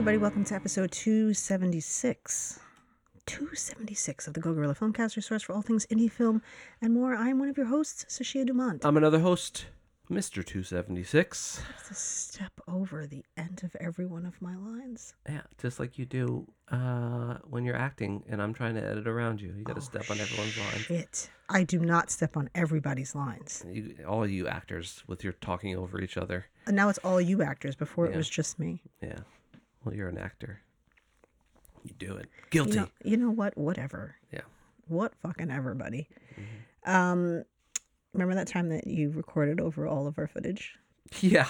everybody. Welcome to episode 276. 276 of the Go Guerilla Filmcast, your source for all things indie film and more. I am one of your hosts, Sashia Dumont. I'm another host, Mr. 276. I have to step over the end of every one of my lines. Yeah, just like you do uh, when you're acting and I'm trying to edit around you. You got to step on everyone's lines. Shit. I do not step on everybody's lines. You, all you actors with your talking over each other. And now it's all you actors. Before it was just me. Yeah. Well, you're an actor. You do it. Guilty. You know, you know what? Whatever. Yeah. What fucking ever, buddy. Mm-hmm. Um, remember that time that you recorded over all of our footage? Yeah.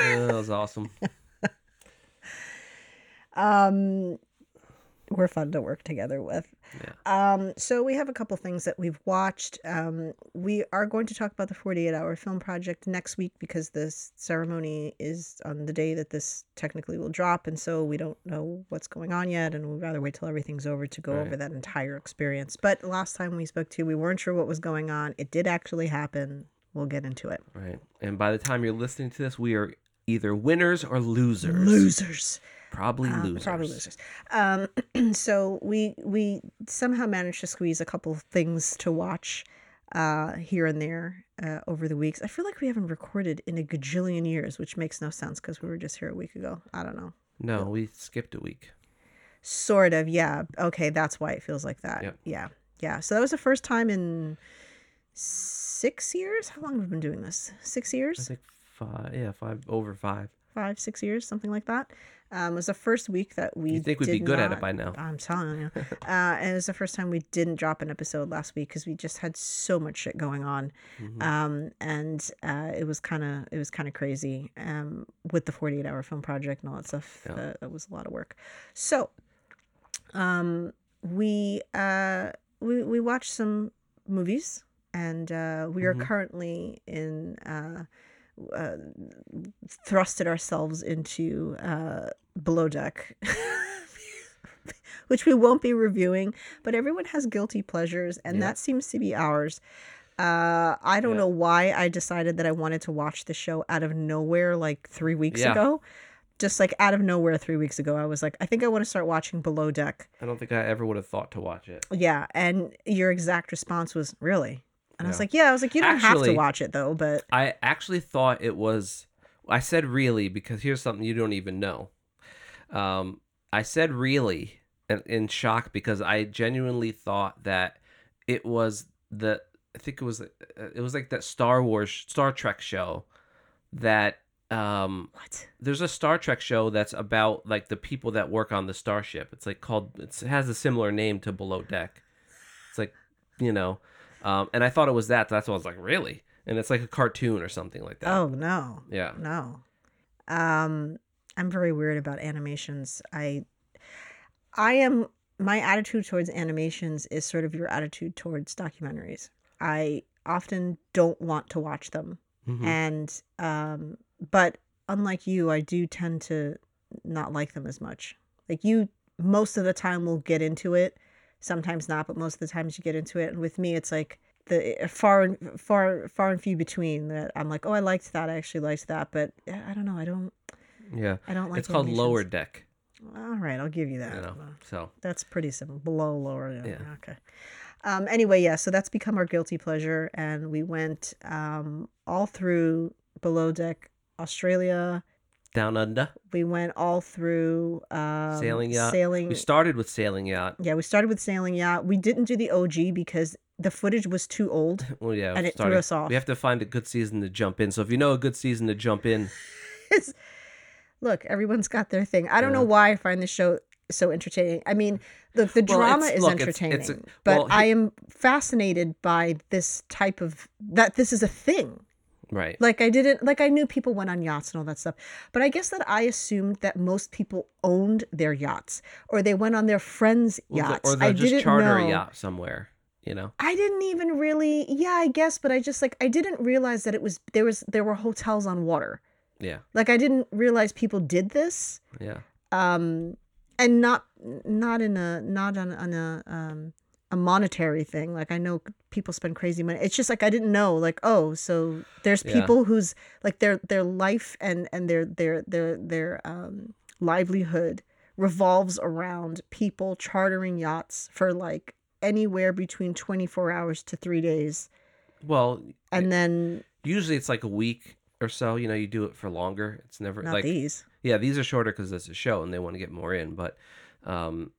Yeah, that was awesome. um we're fun to work together with. Yeah. um so we have a couple things that we've watched. Um we are going to talk about the 48 hour film project next week because this ceremony is on the day that this technically will drop. And so we don't know what's going on yet and we'd rather wait till everything's over to go over that entire experience. But last time we spoke to you we weren't sure what was going on. It did actually happen. We'll get into it. Right. And by the time you're listening to this, we are either winners or losers. losers Probably Um, losers. Probably losers. Um, so we we somehow managed to squeeze a couple of things to watch uh, here and there uh, over the weeks. I feel like we haven't recorded in a gajillion years, which makes no sense because we were just here a week ago. I don't know. No, we skipped a week. Sort of, yeah. Okay, that's why it feels like that. Yep. Yeah, yeah. So that was the first time in six years. How long have we been doing this? Six I years, think five. Yeah, five over five. five, six years, something like that. Um, it was the first week that we. You think we'd be good at it by now? I'm telling you. uh, and it was the first time we didn't drop an episode last week because we just had so much shit going on, Mhm. um, and uh, it was kind of it was kind of crazy um, with the 48 hour film project and all that stuff. Yeah. Uh, that was a lot of work. So, um, we uh, we we watched some movies, and uh, we are Mhm. currently in. Uh, thrusted ourselves into uh, below deck which we won't be reviewing but everyone has guilty pleasures and Yeah. that seems to be ours uh, i don't Yeah. know why i decided that i wanted to watch the show out of nowhere like three weeks Yeah. ago just like out of nowhere three weeks ago i was like i think i want to start watching below deck I don't think I ever would have thought to watch it. yeah and your exact response was really and i was like yeah i was like you don't have to watch it though but I actually thought it was. I said really because here's something you don't even know. Um, I said really in, in shock because I genuinely thought that it was the. I think it was uh, it was like that Star Wars Star Trek show that um what there's a Star Trek show that's about like the people that work on the starship. It's like called it's, it has a similar name to Below Deck. It's like, you know, um, and I thought it was that. That's why I was like, really? And it's like a cartoon or something like that. oh no yeah. No. Um I'm very weird about animations. I I am my attitude towards animations is sort of your attitude towards documentaries. I often don't want to watch them. Mhm. And um but unlike you, I do tend to not like them as much. Like you most of the time will get into it, sometimes not, but most of the times you get into it. And with me it's like the far and far far and few between that I'm like, oh, I liked that. I actually liked that, but uh, I don't know. I don't. Yeah. I don't like. it's called Lower. Deck. All right, I'll give you that. You know. So That's pretty simple. Below, lower. Yeah. Yeah. Okay. Um, anyway, yeah. So that's become our guilty pleasure, and we went um, all through Below Deck, Australia. Down Under. We went all through um, Sailing yacht. Sailing. We started with Sailing Yacht. yeah, we started with sailing yacht. We didn't do the OG because the footage was too old. Well, yeah. And it threw us off. We have to find a good season to jump in. So if you know a good season to jump in, look, everyone's got their thing. I don't know why I find this show so entertaining. I mean, the the Well, drama is look, entertaining, it's a- but he- I am fascinated by this type of that this is a thing. Right? Like I didn't like I knew people went on yachts and all that stuff, but I guess that I assumed that most people owned their yachts or they went on their friends' Well, yachts. or they'll I just charter know. a yacht somewhere. You know. I didn't even really yeah, I guess, but I just like I didn't realize that it was there was there were hotels on water. Yeah. Like I didn't realize people did this. Yeah. Um and not not in a not on, on a um a monetary thing. Like I know people spend crazy money. It's just like I didn't know. Like oh, so there's Yeah. people whose like their their life and and their their their their um livelihood revolves around people chartering yachts for like anywhere between 24 hours to three days. Well, And then, usually it's like a week or so. You know, you do it for longer. It's never not like these. yeah, these are shorter because it's a show and they want to get more in. But um,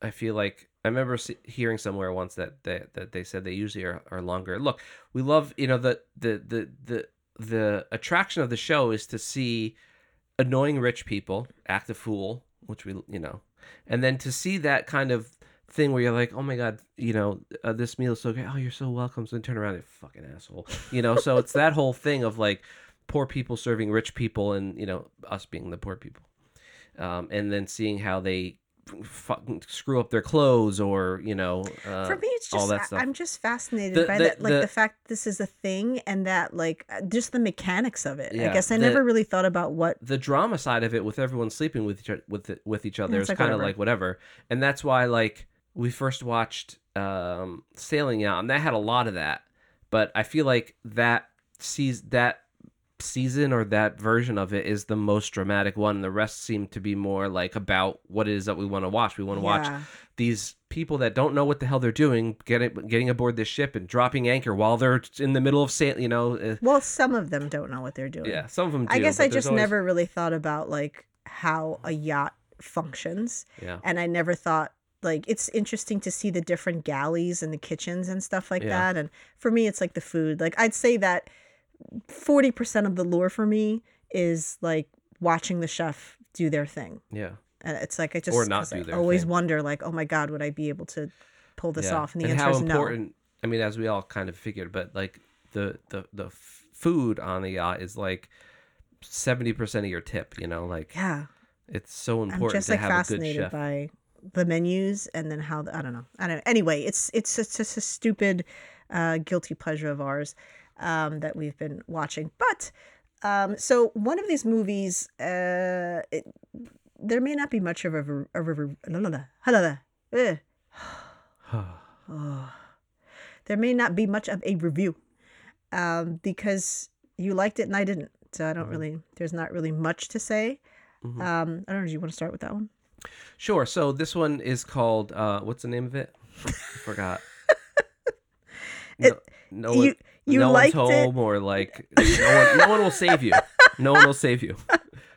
I feel like I remember hearing somewhere once that they, that they said they usually are, are longer. Look, we love you know the the the the the attraction of the show is to see annoying rich people act a fool, which we you know, and then to see that kind of thing where you're like, oh my god, you know, uh, this meal is so great. Oh, you're so welcome. So then turn around, you fucking asshole. You know, so it's that whole thing of like poor people serving rich people, and you know, us being the poor people, um, and then seeing how they fucking screw up their clothes or you know uh, For me, it's all just that I- stuff. I'm just fascinated The- by the- that, like the, the- fact this is a thing and that like uh, just the mechanics of it. I guess I never really thought about what. the drama side of it with everyone sleeping with each with with each other Yeah, is like kind of like whatever, and that's why like we first watched um, Sailing Yacht, and that had a lot of that. But I feel like that sees that season or that version of it is the most dramatic one. The rest seem to be more like about what it is that we want to watch. We want to watch Yeah. these people that don't know what the hell they're doing getting getting aboard this ship and dropping anchor while they're in the middle of sail. You know, uh, Well, some of them don't know what they're doing. yeah, some of them. Do, I guess I just always- never really thought about like how a yacht functions, Yeah. and I never thought like it's interesting to see the different galleys and the kitchens and stuff like Yeah. that. And for me, it's like the food. Like I'd say that forty percent of the lure for me is like watching the chef do their thing. Yeah. And it's like I just Or not do I their always thing. wonder like, oh my god, would I be able to pull this Yeah. off? And the and answer how is no. important i mean as we all kind of figured but like the the the food on the yacht is like 70% of your tip you know like Yeah, it's so important. I'm just to like have a good fascinated chef by the menus and then how the, I don't know. I don't. Anyway, it's it's just, just a stupid, uh, guilty pleasure of ours um, that we've been watching. But um, so one of these movies, uh, it, there may not be much of a, re- a, re- la, la, la, la, la. Oh. there may not be much of a review um, because you liked it and I didn't. So I don't Mhm. really. There's not really much to say. Mhm. Um, I don't know. Do you want to start with that one? sure so this one is called uh what's the name of it I forgot no, It- no you you no liked one's it. home or like no one, no one will save you no one will save you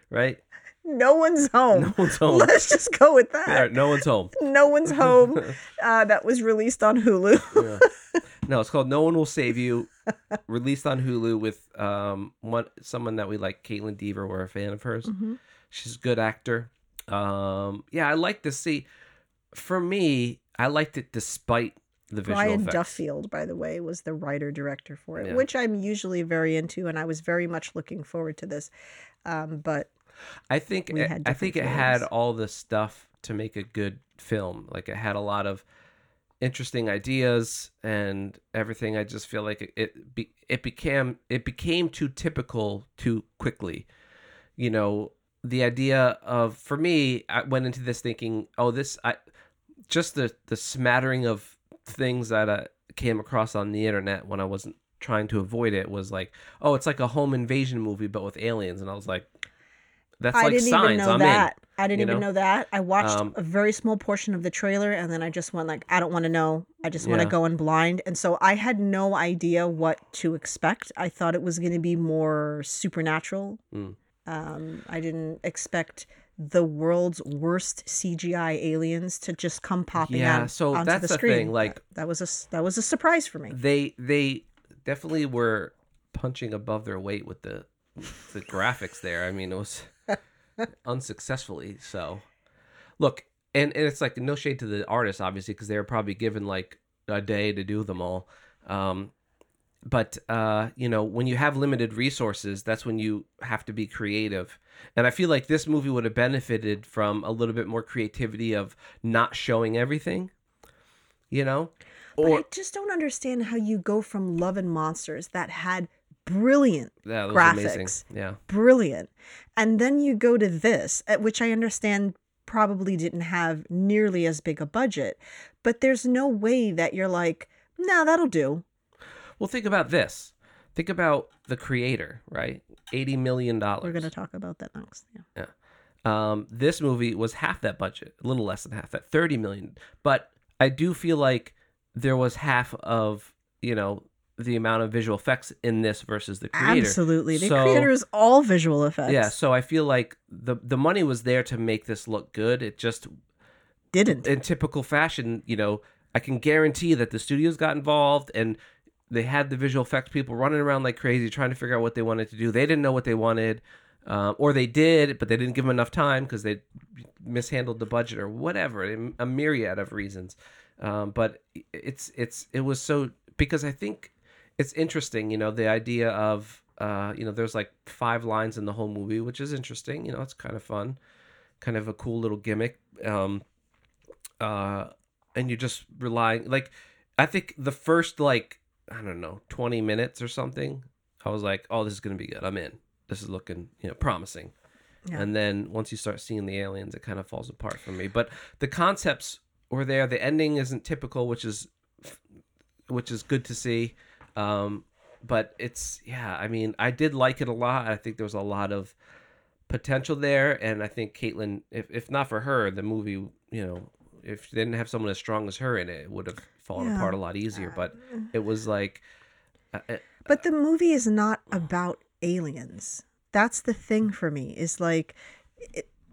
right No one's home. no one's home Let's just go with that. Yeah, no one's home No one's home. Uh, that was released on Hulu. Yeah. No, it's called No One Will Save You. Released on Hulu with um one someone that we like, Kaitlyn Dever. We're a fan of hers. Mhm. She's a good actor. Um, yeah, I like to see. For me, I liked it despite the visual Brian effects. Duffield, by the way, was the writer director for it, Yeah. which I'm usually very into, and I was very much looking forward to this. Um, but I think it, had I think it had all the stuff to make a good film. Like it had a lot of interesting ideas and everything. I just feel like it it, be, it became it became too typical too quickly. You know, the idea of for me, I went into this thinking, oh, this I just the the smattering of things that I came across on the internet when I wasn't trying to avoid it was like, oh, it's like a home invasion movie but with aliens, and I was like, that's I like didn't signs. even know I'm that. I didn't even know? know that. I watched Um, a very small portion of the trailer, and then I just went like, I don't want to know. I just want to Yeah. go in blind, and so I had no idea what to expect. I thought it was going to be more supernatural. Mm. Um, I didn't expect the world's worst CGI aliens to just come popping Yeah, out so onto that's the the screen. thing, like- that, that was a that was a surprise for me. They they definitely were punching above their weight with the the graphics there. I mean, it was unsuccessfully so. Look, and, and it's like no shade to the artists, obviously, because they were probably given like a day to do them all. Um, but uh, you know, when you have limited resources, that's when you have to be creative. And I feel like this movie would have benefited from a little bit more creativity of not showing everything. You know, But or I just don't understand how you go from Love and Monsters that had brilliant yeah, graphics. amazing. Yeah, brilliant. And then you go to this, at which I understand probably didn't have nearly as big a budget, but there's no way that you're like, no, that'll do. Well, think about this. Think about the creator, right? Eighty million dollars. We're going to talk about that next. Yeah. Um, this movie was half that budget, a little less than half that, thirty million. But I do feel like there was half of you know the amount of visual effects in this versus the creator. Absolutely. The So- creator is all visual effects. Yeah, so I feel like the the money was there to make this look good. It just Didn't. in typical fashion, you know, I can guarantee that the studios got involved and they had the visual effects people running around like crazy trying to figure out what they wanted to do. They didn't know what they wanted, um, or they did, but they didn't give them enough time because they mishandled the budget or whatever. A myriad of reasons. Um, but it's it's it was so because I think it's interesting. You know, the idea of uh, you know, there's like five lines in the whole movie, which is interesting. You know, it's kind of fun, kind of a cool little gimmick. Um, uh, and you're just relying like I think the first like I don't know twenty minutes or something, I was like, oh, this is gonna be good. I'm in. This is looking you know promising. Yeah. And then once you start seeing the aliens, it kind of falls apart for me. But the concepts were there. The ending isn't typical, which is which is good to see. Um, but it's yeah, I mean, I did like it a lot. I think there was a lot of potential there, and I think Kaitlyn, if if not for her, the movie, you know, if they didn't have someone as strong as her in it, it would have fallen Yeah. apart a lot easier. But it was like, uh, uh, But the movie is not about aliens. That's the thing for me. Is like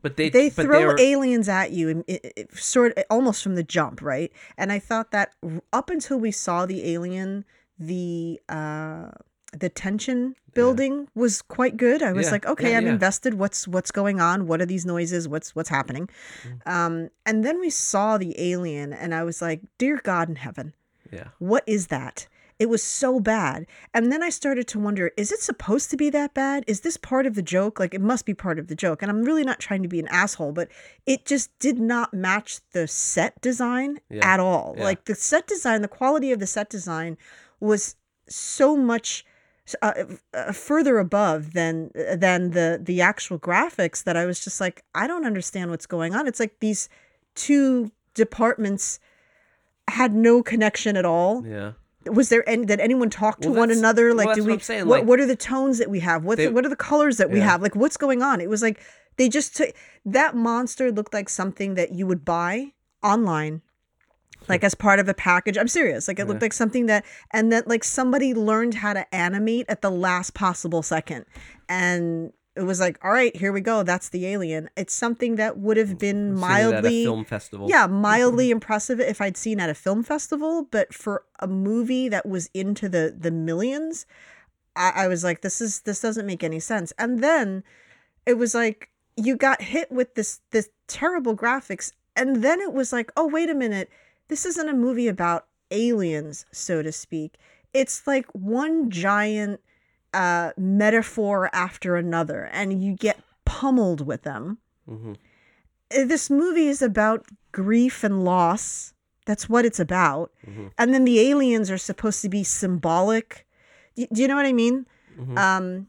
but they they but throw they were, aliens at you, and it, it, sort of almost from the jump, right? And I thought that up until we saw the alien, the uh, the tension building was quite good. I was Yeah, like, okay, yeah, I'm yeah. invested. What's what's going on? What are these noises? What's what's happening? Mm. Um, and then we saw the alien, and I was like, dear God in heaven, yeah. what is that? It was so bad. And then I started to wonder, is it supposed to be that bad? Is this part of the joke? Like, it must be part of the joke. And I'm really not trying to be an asshole, but it just did not match the set design Yeah. at all. Yeah. Like, the set design, the quality of the set design was so much. Uh, uh, further above than than the the actual graphics that I was just like I don't understand what's going on. It's like these two departments had no connection at all Yeah. was there any did anyone talk to Well, one another like that's do we I'm saying, what, like- what are the tones that we have what's They- what are the colors that we Yeah. have like what's going on it was like they just took that monster looked like something that you would buy online like as part of a package. I'm serious. Like it looked Yeah. like something that and that like somebody learned how to animate at the last possible second. And it was like all right here we go. That's the alien. It's something that would have been mildly at a film festival. yeah, mildly impressive if I'd seen at a film festival, but for a movie that was into the the millions, I, I was like, this is this doesn't make any sense. And then it was like you got hit with this this terrible graphics, and then it was like, oh wait a minute, this isn't a movie about aliens, so to speak. It's like one giant uh, metaphor after another, and you get pummeled with them hmm uh, this movie is about grief and loss. That's what it's about. Mhm. And then the aliens are supposed to be symbolic. Do, do you know what I mean? Mhm. Um,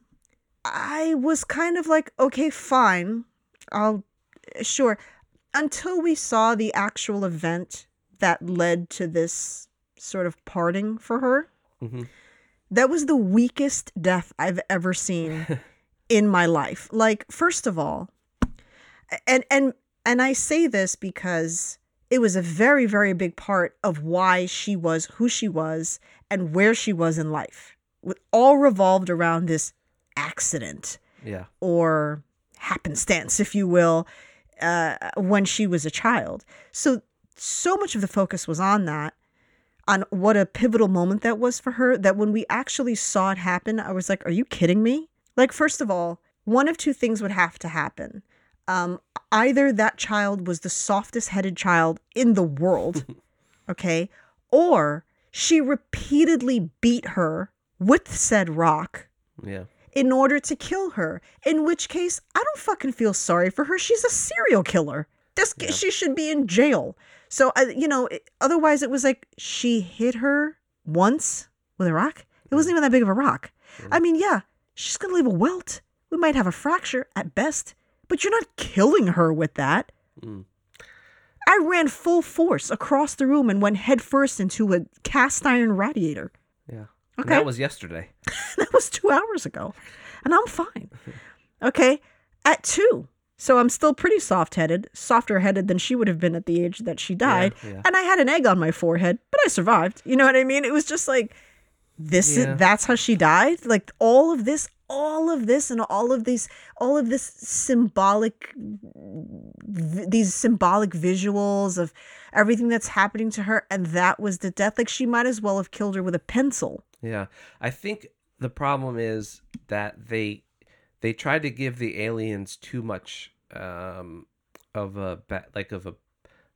I was kind of like, okay, fine. I'll, sure. Until we saw the actual event that led to this sort of parting for her. Mhm. That was the weakest death I've ever seen in my life. Like, first of all, and and and I say this because it was a very very big part of why she was who she was and where she was in life. It all revolved around this accident Yeah. or happenstance, if you will, uh, when she was a child. So, so much of the focus was on that, on what a pivotal moment that was for her, that when we actually saw it happen, I was like, are you kidding me? Like, first of all, one of two things would have to happen. Um, either that child was the softest headed child in the world, okay, or she repeatedly beat her with said rock Yeah. in order to kill her. In which case, I don't fucking feel sorry for her. She's a serial killer. This Yeah. she should be in jail. So uh, you know, it, otherwise it was like she hit her once with a rock. It wasn't even that big of a rock. I mean, yeah, she's gonna leave a welt. We might have a fracture at best, but you're not killing her with that. Mm. I ran full force across the room and went headfirst into a cast iron radiator. Yeah. And Okay. that was yesterday. that was two hours ago and i'm fine okay at two So I'm still pretty soft headed, softer headed than she would have been at the age that she died. yeah. And I had an egg on my forehead, but I survived. You know what I mean? It was just like this Yeah. is that's how she died. Like all of this, all of this, and all of these, all of this symbolic, these symbolic visuals of everything that's happening to her, and that was the death. Like she might as well have killed her with a pencil. Yeah, I think the problem is that they they tried to give the aliens too much um, of a ba- like of a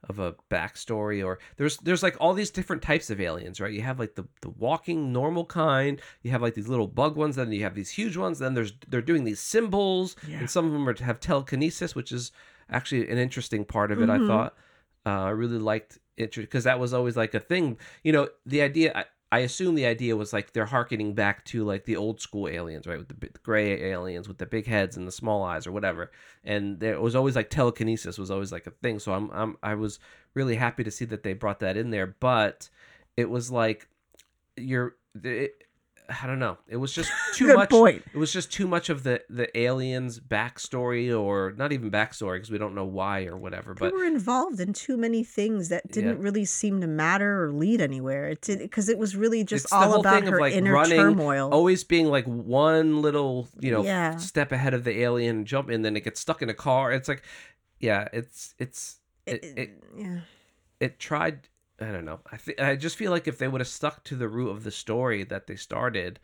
of a backstory or there's there's like all these different types of aliens right you have like the the walking normal kind you have like these little bug ones then you have these huge ones then there's they're doing these symbols Yeah. and some of them are, have telekinesis which is actually an interesting part of it i Mhm. thought uh, i really liked it because that was always like a thing you know the idea I, assume the idea was like they're harkening back to like the old school aliens, right? With the, the gray aliens with the big heads and the small eyes or whatever. And there was always like telekinesis was always like a thing. So I'm, I'm I was really happy to see that they brought that in there. But it was like you're I don't know. It was just too Good much. point. It was just too much of the the aliens backstory or not even backstory because we don't know why or whatever. They But were involved in too many things that didn't really seem to matter or lead anywhere. It did because it was really just It's all about her like, inner running, turmoil. always being like one little you know Yeah. step ahead of the alien jump and then it gets stuck in a car it's like yeah it's it's it, It- it, yeah. it tried i don't know i think i just feel like if they would have stuck to the root of the story that they started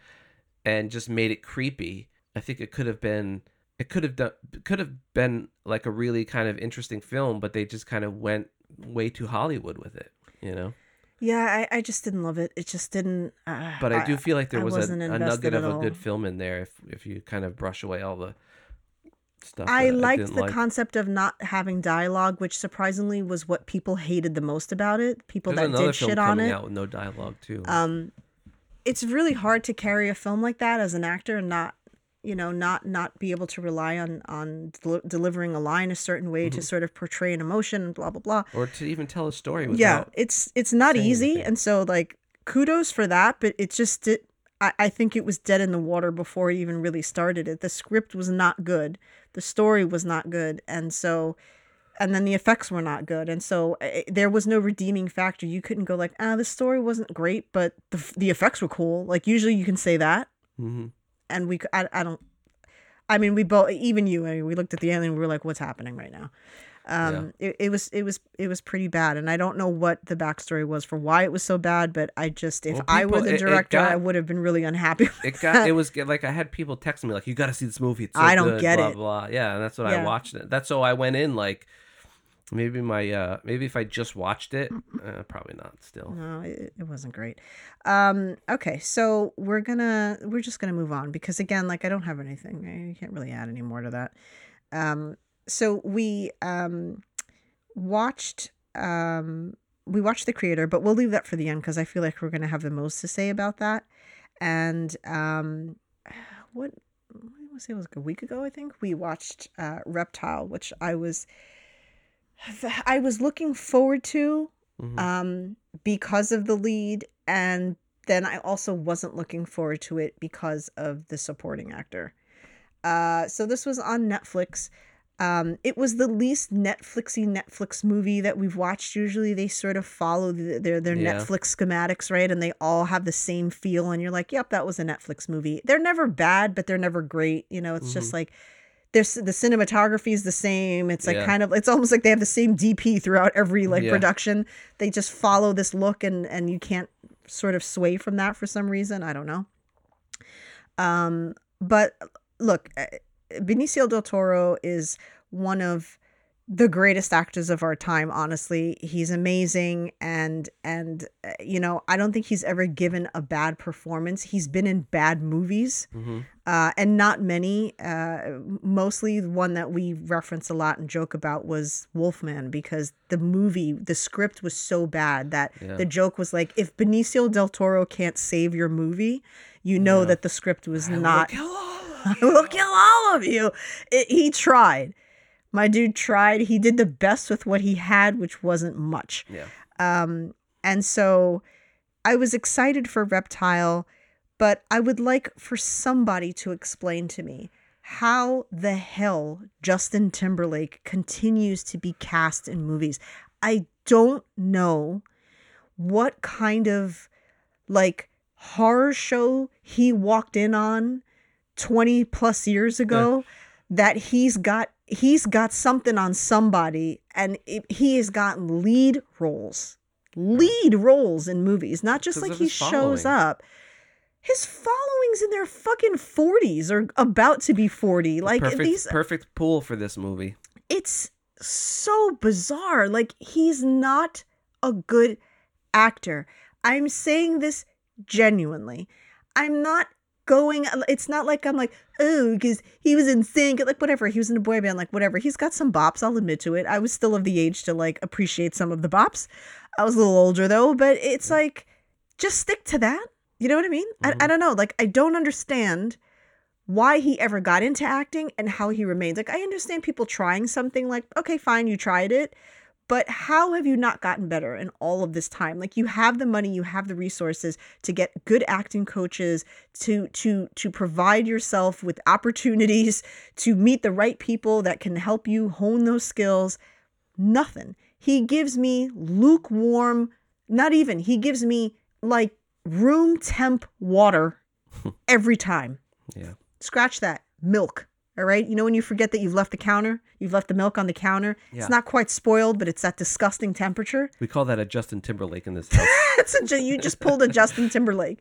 and just made it creepy i think it could have been it could have done could have been like a really kind of interesting film but they just kind of went way too hollywood with it you know Yeah, I, I just didn't love it. It just didn't. Uh, but I do feel like there I was a, a nugget of a good film in there if if you kind of brush away all the stuff. I liked didn't the like. concept of not having dialogue, which surprisingly was what people hated the most about it. People There's that did shit on it. out with no dialogue too. Um, it's really hard to carry a film like that as an actor and not, you know, not not be able to rely on on del- delivering a line a certain way Mm-hmm. to sort of portray an emotion, and blah blah blah. or to even tell a story yeah it's it's not easy anything. and so like kudos for that but it just did I, I think it was dead in the water before it even really started it the script was not good the story was not good and so and then the effects were not good and so eh, there was no redeeming factor. You couldn't go like ah the story wasn't great but the, the effects were cool. Like usually you can say that. Hmm and we I, I don't i mean we both even you I mean, we looked at the alien and we were like what's happening right now um it, it was it was it was pretty bad and i don't know what the backstory was for why it was so bad but i just if Well, i were people- the it- it director i would have been really unhappy It got. It was like I had people texting me like, "You got to see this movie. It's so I don't good, get blah, it. Blah. Yeah, and that's what I watched it. That's so I went in like, maybe my uh maybe if I just watched it, uh, probably not. Still, no it, it wasn't great um okay so we're gonna we're just gonna move on because again like i don't have anything i can't really add any more to that um so we um watched um we watched the creator but we'll leave that for the end because i feel like we're gonna have the most to say about that and um what I was it was like a week ago I think we watched uh Reptile which I was I was looking forward to Mhm. um because of the lead and then I also wasn't looking forward to it because of the supporting actor. Uh so this was on Netflix. Um it was the least Netflixy Netflix movie that we've watched. Usually they sort of follow the, their their Yeah. Netflix schematics, right? And they all have the same feel and you're like, "Yep, that was a Netflix movie." They're never bad, but they're never great. You know, it's just like there's the cinematography is the same. It's like Yeah. kind of it's almost like they have the same DP throughout every like Yeah. production. They just follow this look and and you can't sort of sway from that for some reason. I don't know. Um, but look, eh, Benicio del Toro is one of the greatest actors of our time honestly he's amazing and and uh, you know i don't think he's ever given a bad performance he's been in bad movies Mhm. uh, and not many. Uh, mostly one that we reference a lot and joke about was Wolfman because the movie, the script was so bad that Yeah. the joke was like, if Benicio del Toro can't save your movie, you know Yeah. that the script was I not. Kill all of I will kill all of you. It, he tried. My dude tried. He did the best with what he had, which wasn't much. Yeah. Um, and so I was excited for Reptile, but I would like for somebody to explain to me how the hell Justin Timberlake continues to be cast in movies. I don't know what kind of like horror show he walked in on 20 plus years ago that he's got he's got something on somebody and it, he has gotten lead roles lead roles in movies not just like he shows following. up his following's in their fucking 40s or about to be 40 like perfect, these perfect pool for this movie. it's so bizarre. Like he's not a good actor. I'm saying this genuinely. I'm not going uh, it's not like I'm like, oh, because he was NSYNC, like whatever. He was in a boy band, like whatever. He's got some bops, I'll admit to it. I was still of the age to like appreciate some of the bops. I was a little older though, but it's mm. like just stick to that. You know what I mean? I, I mm-hmm. don't know. Like I don't understand why he ever got into acting and how he remains. Like, I understand people trying something, like, okay, fine, you tried it, but how have you not gotten better in all of this time? Like, you have the money, you have the resources to get good acting coaches, to to to provide yourself with opportunities, to meet the right people that can help you hone those skills. Nothing. He gives me lukewarm, not even, he gives me like room temp water every time Yeah. scratch that milk all right? You know when you forget that you've left the counter? You've left the milk on the counter? Yeah. it's not quite spoiled but it's that disgusting temperature. We call that a Justin Timberlake in this house. it's a, you just pulled a justin timberlake.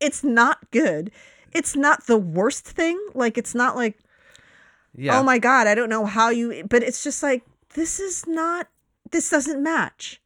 It's not good. It's not the worst thing. Like it's not like Yeah. oh my god i don't know how you but it's just like this is not this doesn't match.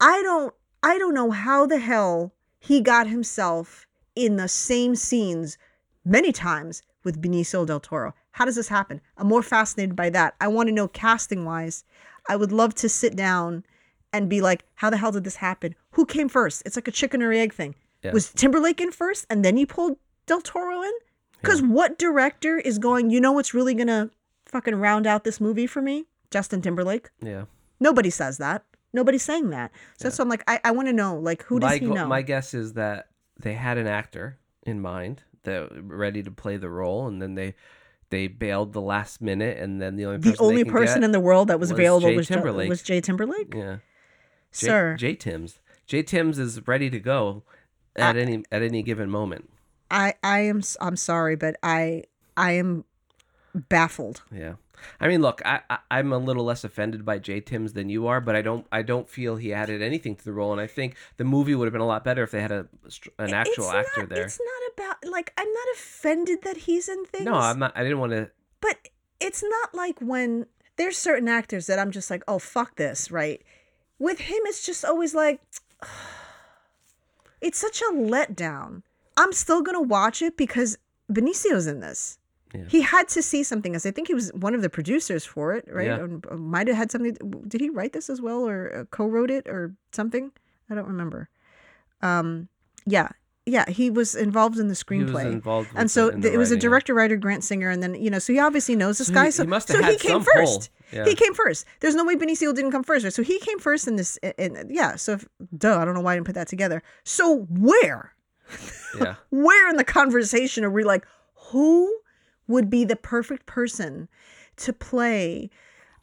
I don't i don't know how the hell he got himself in the same scenes many times with benicio del toro how does this happen i'm more fascinated by that i want to know casting wise i would love to sit down and be like how the hell did this happen who came first it's like a chicken or egg thing Yeah. was timberlake in first and then you pulled del toro in because what director is going, you know what's really going to fucking round out this movie for me? Justin Timberlake. yeah. Nobody says that. Nobody's saying that. So that's why I'm like, I, I want to know, like, who does my, he know? my guess is that they had an actor in mind that ready to play the role, and then they they bailed the last minute, and then the only the person only they person get, in the world that was, was available Jay was, Timberlake. was Jay Timberlake. yeah, Jay, Sir, Jay Timms. Jay Timms is ready to go at any at any given moment. I, I am, I'm sorry, but I, I am baffled. Yeah. I mean, look, I, I I'm a little less offended by Jay Timms than you are, but I don't I don't feel he added anything to the role, and I think the movie would have been a lot better if they had a an actual actor there. It's not about, like, I'm not offended that he's in things. No, I'm not. I didn't want to. but it's not like when there's certain actors that I'm just like, oh fuck this, right? With him, it's just always like, it's such a letdown. I'm still gonna watch it because Benicio's in this. Yeah. He had to see something else. I think he was one of the producers for it, right? Yeah. Or, or might have had something. Did he write this as well, or uh, co-wrote it, or something? I don't remember. Um, yeah, yeah, he was involved in the screenplay and so the, the th- it was a director writer grant singer and then you know so he obviously knows this So guy he- so, he so he came first Yeah. he came first there's no way benicio didn't come first right? so he came first in this in, yeah so if, duh i don't know why i didn't put that together so where Yeah. where in the conversation are we like who would be the perfect person to play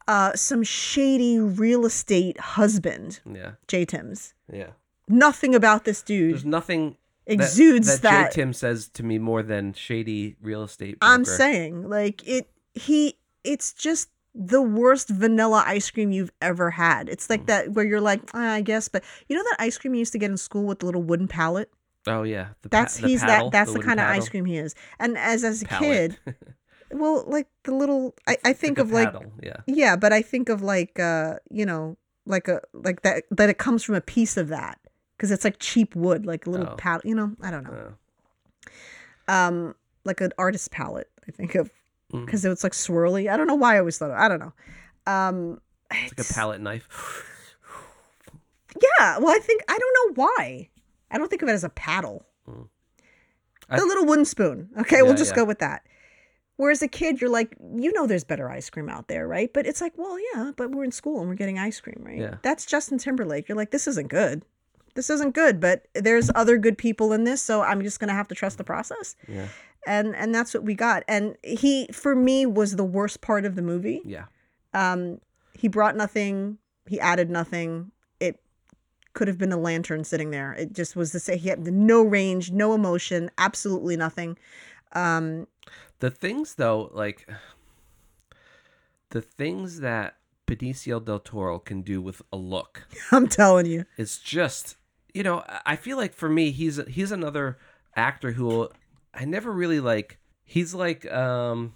uh some shady real estate husband Yeah. jay timms Yeah. nothing about this dude There's nothing exudes that, that Jay Tim says to me more than shady real estate. I'm saying like it he it's just the worst vanilla ice cream you've ever had. It's Mm. like that where you're like, "Ah, I guess, but you know that ice cream you used to get in school with the little wooden pallet? Oh yeah. The pa- That's the he's paddle, that that's the, wooden kind of ice cream he is. And as as a Pallet. kid, well, like the little I, I think Like of like yeah. yeah, but I think of like uh, you know, like a like that that it comes from a piece of that because it's like cheap wood, like a little Oh. paddle, you know, I don't know. Oh. um like an artist palette i think of Mm. because it's like swirly i don't know why i always thought of, i don't know um It's like a palette knife. yeah well i think i don't know why i don't think of it as a paddle Mm. I- the little wooden spoon okay Yeah, we'll just yeah. go with that whereas a kid you're like you know there's better ice cream out there right but it's like well yeah but we're in school and we're getting ice cream right Yeah. that's justin timberlake you're like this isn't good this isn't good but there's other good people in this so i'm just gonna have to trust the process Yeah. and and that's what we got. And he, for me, was the worst part of the movie. Yeah. Um, he brought nothing. He added nothing. Could have been a lantern sitting there. It just was the same. He had no range, no emotion, absolutely nothing. Um, The things though, like the things that Benicio del Toro can do with a look I'm telling you. it's just you know I- I feel like for me he's he's another actor who I never really like. He's like um.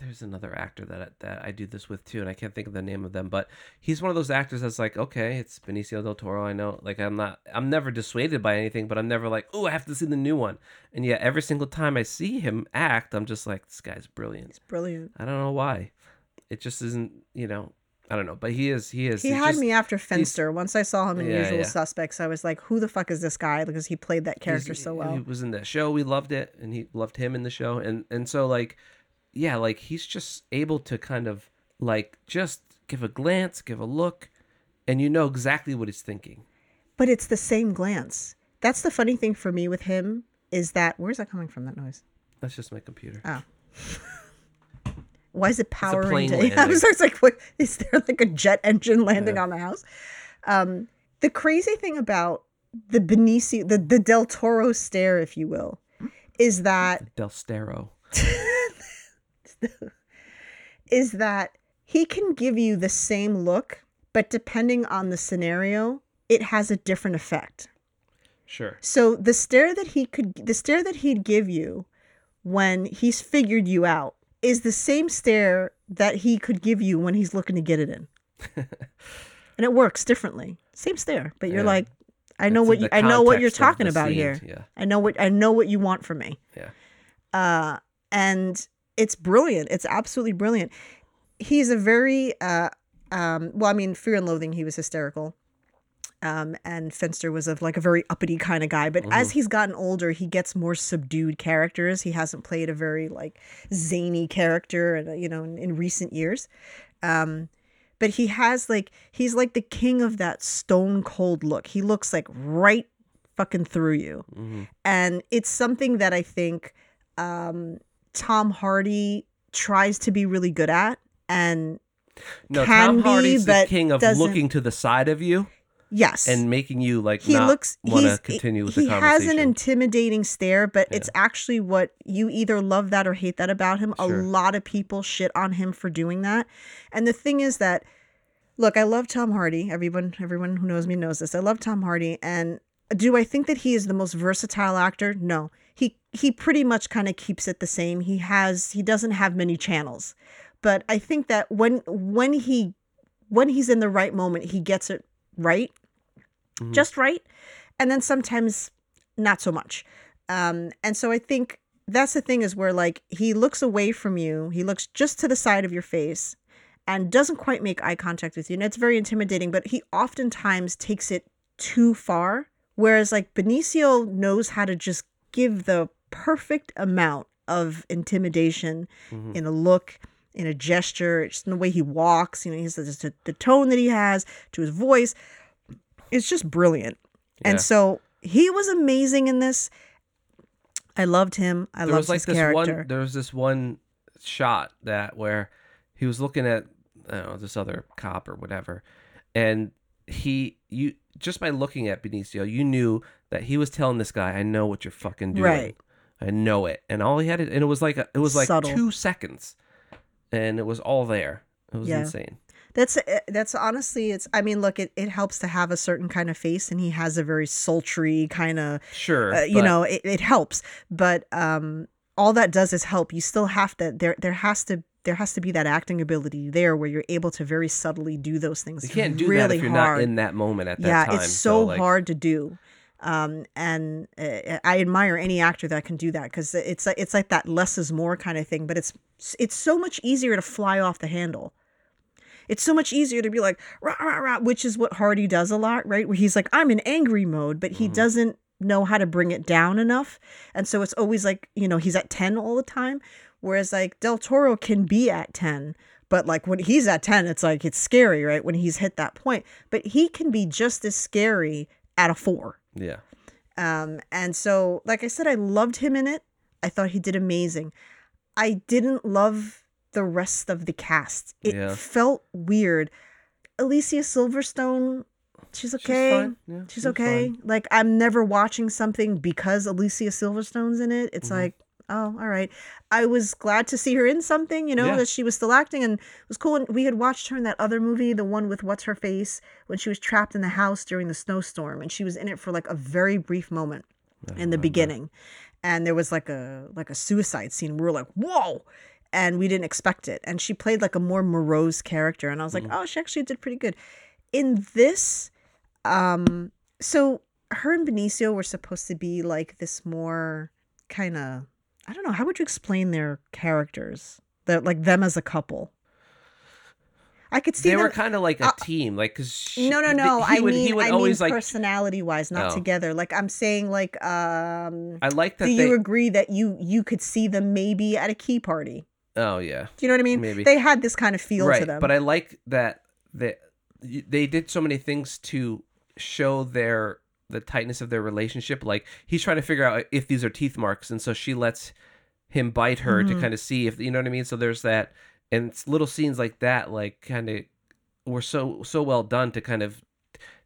There's another actor that that I do this with too, and I can't think of the name of them. But he's one of those actors that's like, okay, it's Benicio del Toro. I know, like I'm not, I'm never dissuaded by anything, but I'm never like, oh, I have to see the new one. And yet, every single time I see him act, I'm just like, this guy's brilliant. Brilliant. I don't know why. It just isn't, you know, I don't know. But he is, he is. He had just- me after Fenster. Once I saw him in Yeah, Usual yeah. Suspects, I was like, "Who the fuck is this guy?" Because he played that character He's- so He was in that show. We loved it, and he loved him in the show. And and so like, yeah, like he's just able to kind of like just give a glance, give a look, and you know exactly what he's thinking. But it's the same glance. That's the funny thing for me with him is that where's that coming from? That noise. That's just my computer. Oh. Why is it powering? plane to- I was like, what, is there like a jet engine landing Yeah. on the house? Um, the crazy thing about the Benicio, the, the Del Toro stare, if you will, is that Del Stero. is that he can give you the same look, but depending on the scenario, it has a different effect. Sure. So the stare that he could the stare that he'd give you when he's figured you out is the same stare that he could give you when he's looking to get it in. and it works differently. Same stare, but you're Yeah. like I know It's what you I know what you're talking about scene, here. Yeah. I know what I know what you want from me. Yeah. Uh and it's brilliant. It's absolutely brilliant. He's a very uh um well I mean Fear and Loathing he was hysterical. Um and Fenster was of like a very uppity kind of guy, but as he's gotten older, he gets more subdued characters. He hasn't played a very like zany character and you know in, in recent years. Um but he has like he's like the king of that stone cold look. He looks like right fucking through you hmm and it's something that I think um, Tom Hardy tries to be really good at. And No, Can Tom be, Hardy's the king of doesn't- looking to the side of you yes, and making you like he not looks want to continue with he the has an intimidating stare, but it's actually what you either love that or hate that about him. Sure. A lot of people shit on him for doing that, and the thing is that, look, I love Tom Hardy. Everyone, everyone who knows me knows this. I love Tom Hardy, and do I think that he is the most versatile actor? No. He he pretty much kind of keeps it the same. He has he doesn't have many channels. But I think that when when he when he's in the right moment, he gets it right. Mhm. Just right. And then sometimes not so much. Um and so I think that's the thing is where like he looks away from you. He looks just to the side of your face and doesn't quite make eye contact with you. And it's very intimidating, but he oftentimes takes it too far. Whereas like Benicio knows how to just give the perfect amount of intimidation Mhm. in a look, in a gesture, just in the way he walks. You know, he's just the, the tone that he has to his voice. It's just brilliant. Yeah. And so he was amazing in this. I loved him. I there loved was like his this character. one there was this one shot that where he was looking at I don't know this other cop or whatever and he you just by looking at Benicio you knew that he was telling this guy I know what you're fucking doing Right. I know it and all he had to, and it was like a, it was like Subtle. 2 seconds and it was all there it was Yeah. insane That's uh, that's honestly it's I mean look it, it helps to have a certain kind of face and he has a very sultry kind of sure uh, you but- know it, it helps but um all that does is help you still have to there there has to there has to be that acting ability there where you're able to very subtly do those things you can't do really that if you're not in that moment at that time. yeah time it's so, like, hard to do um and uh, i admire any actor that can do that because it's like it's like that less is more kind of thing but it's it's so much easier to fly off the handle. It's so much easier to be like rah, rah, rah, which is what hardy does a lot right? Where he's like i'm in angry mode but he Mhm. doesn't know how to bring it down enough. And so it's always like you know he's at 10 all the time whereas like del toro can be at 10 but like when he's at 10 it's like it's scary right? When he's hit that point but he can be just as scary at a 4 yeah um and so like i said i loved him in it I thought he did amazing. I didn't love the rest of the cast. It Yeah. felt weird. Alicia Silverstone, she's okay. She's. Yeah, She's okay. fine. Like I'm never watching something because Alicia Silverstone's in it. It's Mhm. like, oh, all right. I was glad to see her in something, you know, Yeah. that she was still acting and it was cool. And we had watched her in that other movie, the one with what's her face, when she was trapped in the house during the snowstorm, and she was in it for like a very brief moment in the remember. beginning. And there was like a like a suicide scene. We were like, whoa. And we didn't expect it. And she played like a more morose character. And I was like, Mhm. oh, she actually did pretty good. In this, um, so her and Benicio were supposed to be like this more kind of I don't know, how would you explain their characters? That like them as a couple. I could see They were kind of like a Uh, team, like because no, no, no. I would, mean, he would I always mean like. personality wise, not Oh. together. Like I'm saying, like, um, I like that do they. you agree that you you could see them maybe at a key party? oh yeah, Do you know what I mean? Maybe. they had this kind of feel right. to them. But I like that that y- they did so many things to show their the tightness of their relationship. Like he's trying to figure out if these are teeth marks, and so she lets him bite her to Mhm. kind of see if you know what I mean. So there's that, and little scenes like that, like kind of were so so well done to kind of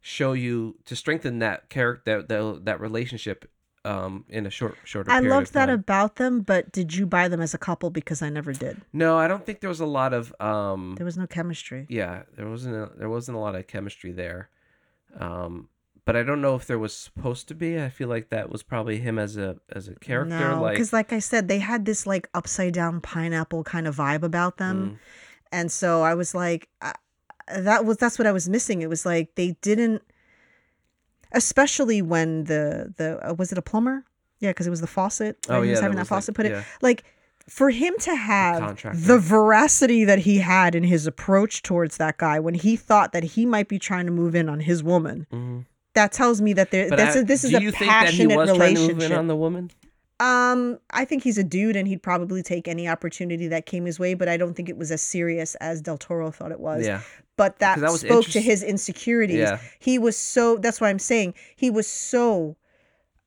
show you to strengthen that character that that, that relationship um in a short shorter I loved that about them, but did you buy them as a couple? Because I never did. no i don't think there was a lot of um There was no chemistry. yeah there wasn't a, there wasn't a lot of chemistry there um but i don't know if there was supposed to be i feel like that was probably him as a as a character no, because like I said, they had this like upside down pineapple kind of vibe about them. mm, and so i was like I, that was that's what i was missing it was like they didn't especially when the the uh, was it a plumber yeah because it was the faucet right? oh he yeah was having that like- faucet put it yeah. like for him to have contractor. the veracity that he had in his approach towards that guy when he thought that he might be trying to move in on his woman Mhm. That tells me that there that's I- a, this is do a you think that he passionate was trying to move in relationship. on the woman? Um, I think he's a dude and he'd probably take any opportunity that came his way, but I don't think it was as serious as Del Toro thought it was. yeah. But that, that spoke to his insecurities. yeah. He was so that's why I'm saying he was so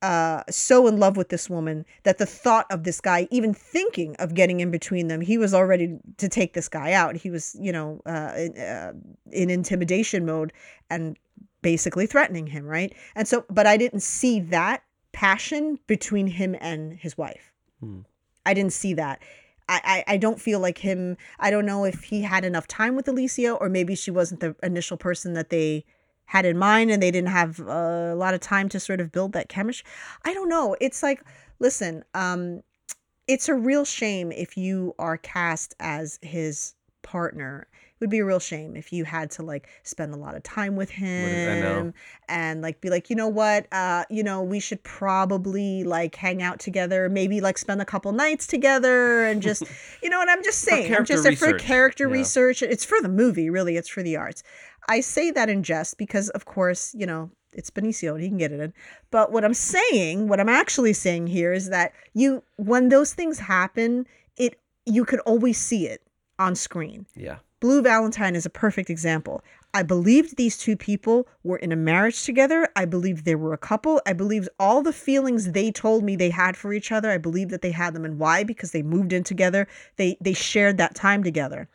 uh so in love with this woman that the thought of this guy even thinking of getting in between them he was already to take this guy out. He was you know uh in, uh, in intimidation mode and basically threatening him right? And so but i didn't see that passion between him and his wife. Hmm. i didn't see that. I, I, I don't feel like him i don't know if he had enough time with alicia or maybe she wasn't the initial person that they had in mind and they didn't have a lot of time to sort of build that chemistry. I don't know. It's like listen um it's a real shame if you are cast as his partner would be a real shame if you had to like spend a lot of time with is- I know. him and like be like you know what? Uh you know we should probably like hang out together maybe like spend a couple nights together and just you know what? I'm just saying i'm just for character yeah. research it's for the movie really it's for the arts. I say that in jest because of course you know it's benicio and he can get it in. But what i'm saying what i'm actually saying here is that you when those things happen it you could always see it on screen. Yeah Blue Valentine is a perfect example. I believed these two people were in a marriage together. I believed they were a couple. I believed all the feelings they told me they had for each other. I believed that they had them and why because they moved in together. They they shared that time together.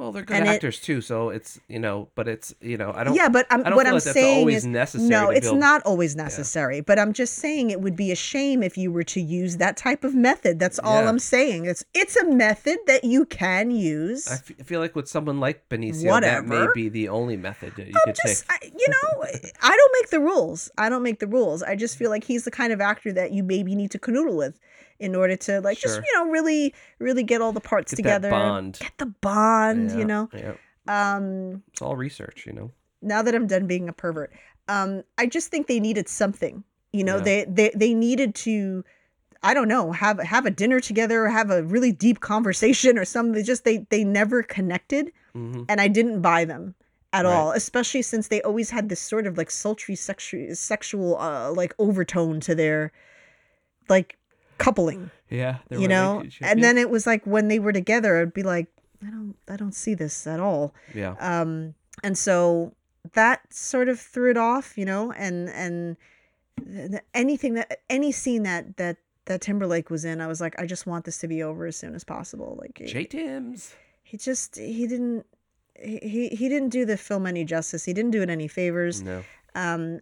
Well they're good And it- actors too so it's you know but it's you know i don't yeah, but I'm, don't what I'm like saying always is necessary no, it's build- not always necessary. But I'm just saying it would be a shame if you were to use that type of method. That's all Yeah. I'm saying. It's it's a method that you can use. I f- feel like with someone like Benicio, that may be the only method that you I'm could just, take. I, you know, I don't make the rules. I don't make the rules. I just feel like he's the kind of actor that you maybe need to canoodle with in order to like just you know really really get all the parts Get together. bond. Get the bond. Yeah, You know. yeah. Um. it's all research, you know. Now that I'm done being a pervert, um, I just think they needed something. You know, Yeah. they they they needed to. I don't know, have have a dinner together, or have a really deep conversation or something. They just they they never connected hmm and I didn't buy them at Right. all, especially since they always had this sort of like sultry sexual sexual uh, like overtone to their like coupling, Yeah, you know. And then it was like when they were together, I'd be like, I don't I don't see this at all. yeah, Um, and so that sort of threw it off, you know, and and th- th- anything that any scene that that that Timberlake was in, I was like, I just want this to be over as soon as possible. Like J Tims. he just he didn't he he he didn't do the film any justice. He didn't do it any favors. No. Um,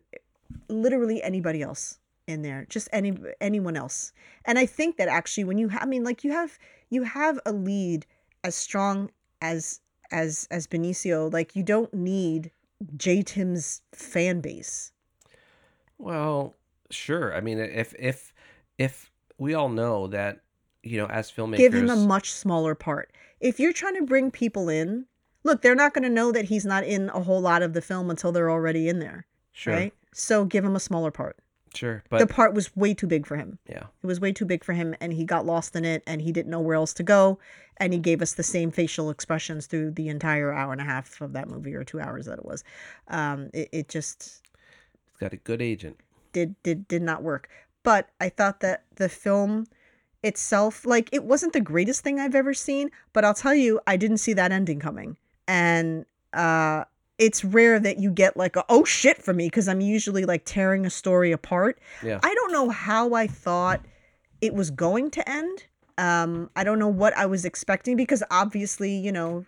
literally anybody else in there, just any anyone else. And I think that actually, when you ha- I mean, like you have you have a lead as strong as as as Benicio. Like you don't need J Tim's fan base. Well, sure. I mean, if if if we all know that, you know, as filmmakers, Give him a much smaller part. If you're trying to bring people in, look, they're not going to know that he's not in a whole lot of the film until they're already in there, sure, right? So give him a smaller part. Sure, the part was way too big for him. yeah, It was way too big for him, and he got lost in it, and he didn't know where else to go. And he gave us the same facial expressions through the entire hour and a half of that movie, or two hours that it was. Um, it, it just he's got a good agent. did did did not work. But I thought that the film itself, like, it wasn't the greatest thing I've ever seen. But I'll tell you, I didn't see that ending coming, and uh, it's rare that you get like a oh shit for me because I'm usually like tearing a story apart. Yeah, I don't know how I thought it was going to end. Um, I don't know what I was expecting because obviously, you know,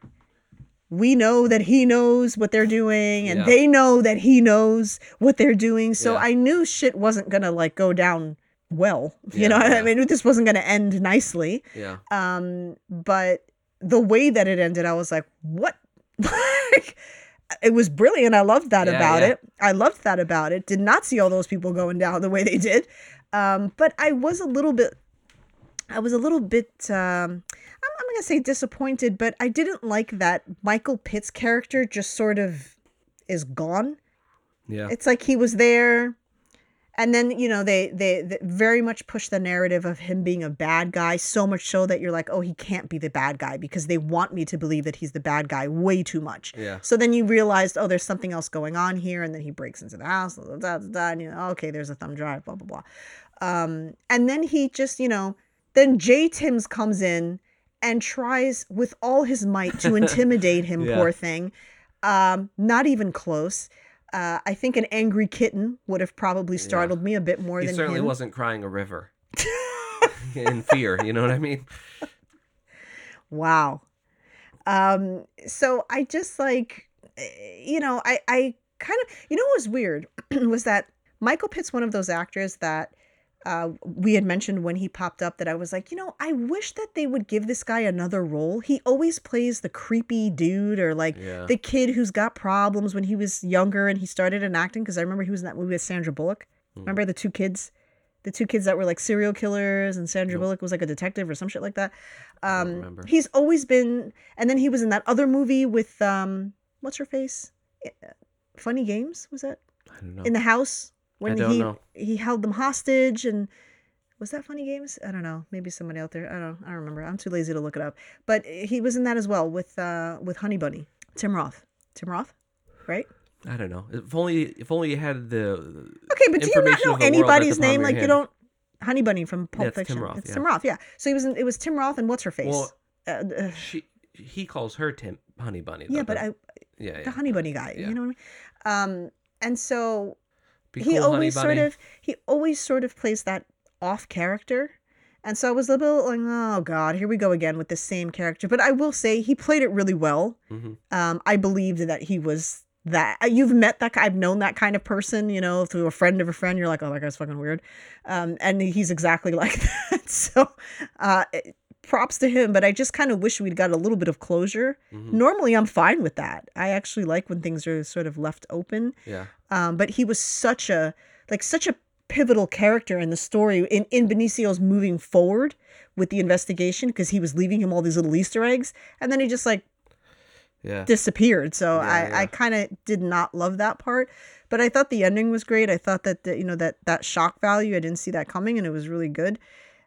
we know that he knows what they're doing and Yeah. they know that he knows what they're doing. So Yeah. I knew shit wasn't gonna like go down well. You Yeah, know. I mean, this wasn't gonna end nicely. yeah, Um, but the way that it ended, I was like, what? Like, it was brilliant. I loved that Yeah, about yeah. it. I loved that about it. Did not see all those people going down the way they did. Um, but I was a little bit, I was a little bit, um, I'm, I'm going to say disappointed, but I didn't like that Michael Pitt's character just sort of is gone. yeah, It's like he was there, and then you know they, they they very much push the narrative of him being a bad guy so much so that you're like, oh, he can't be the bad guy because they want me to believe that he's the bad guy way too much. yeah, So then you realize oh, there's something else going on here, and then he breaks into the house, da, da, da, and you know, okay, there's a thumb drive, blah blah blah. Um, and then he just, you know, then Jay Timms comes in and tries with all his might to intimidate him. Yeah. Poor thing. Um, not even close. Uh, I think an angry kitten would have probably startled me a bit more than. he than certainly him. wasn't crying a river in fear. You know what I mean? Wow. Um, so I just like, eh, you know, I, I kind of, you know, what was weird was that Michael Pitt's one of those actors that uh, we had mentioned when he popped up that I was like, you know, I wish that they would give this guy another role. He always plays the creepy dude or like Yeah. the kid who's got problems when he was younger and he started in acting because I remember he was in that movie with Sandra Bullock. Hmm. Remember the two kids? The two kids that were like serial killers and Sandra Bullock was like a detective or some shit like that. Um, remember. he's always been, and then he was in that other movie with um, what's her face? Uh, Funny Games was that I don't know. in the house when he know. he held them hostage and was that Funny Games? I don't know. Maybe somebody out there. I don't. I don't remember. I'm too lazy to look it up. But he was in that as well with uh with Honey Bunny, Tim Roth. Tim Roth, right? I don't know. If only if only you had the Okay, but do you not know of the world at the anybody's name? Like you don't. Honey Bunny from Pulp Yeah, it's Tim Fiction. Roth, it's yeah. Tim Roth. Yeah. So he was. In, it was Tim Roth and what's her face? Well, uh, uh, she he calls her Tim Honey Bunny. yeah, though, but the- I yeah, the. Honey Bunny guy. Yeah. You know what I mean? Um, and so Be he cool, Honey always sort Bunny. of he always sort of plays that off character. And so i was a little like oh god here we go again with the same character. But i will say he played it really well. Mhm. um i believed that he was that uh, you've met that i've known that kind of person you know through a friend of a friend. You're like oh that guy's fucking weird. Um and he's exactly like that. So uh props to him but i just kind of wish we'd got a little bit of closure Mhm. normally i'm fine with that i actually like when things are sort of left open Yeah, um, but he was such a like such a pivotal character in the story in in Benicio's moving forward with the investigation because he was leaving him all these little Easter eggs and then he just like yeah. disappeared. So Yeah, I yeah. I kind of did not love that part, but I thought the ending was great. I thought that the, you know that that shock value I didn't see that coming and it was really good.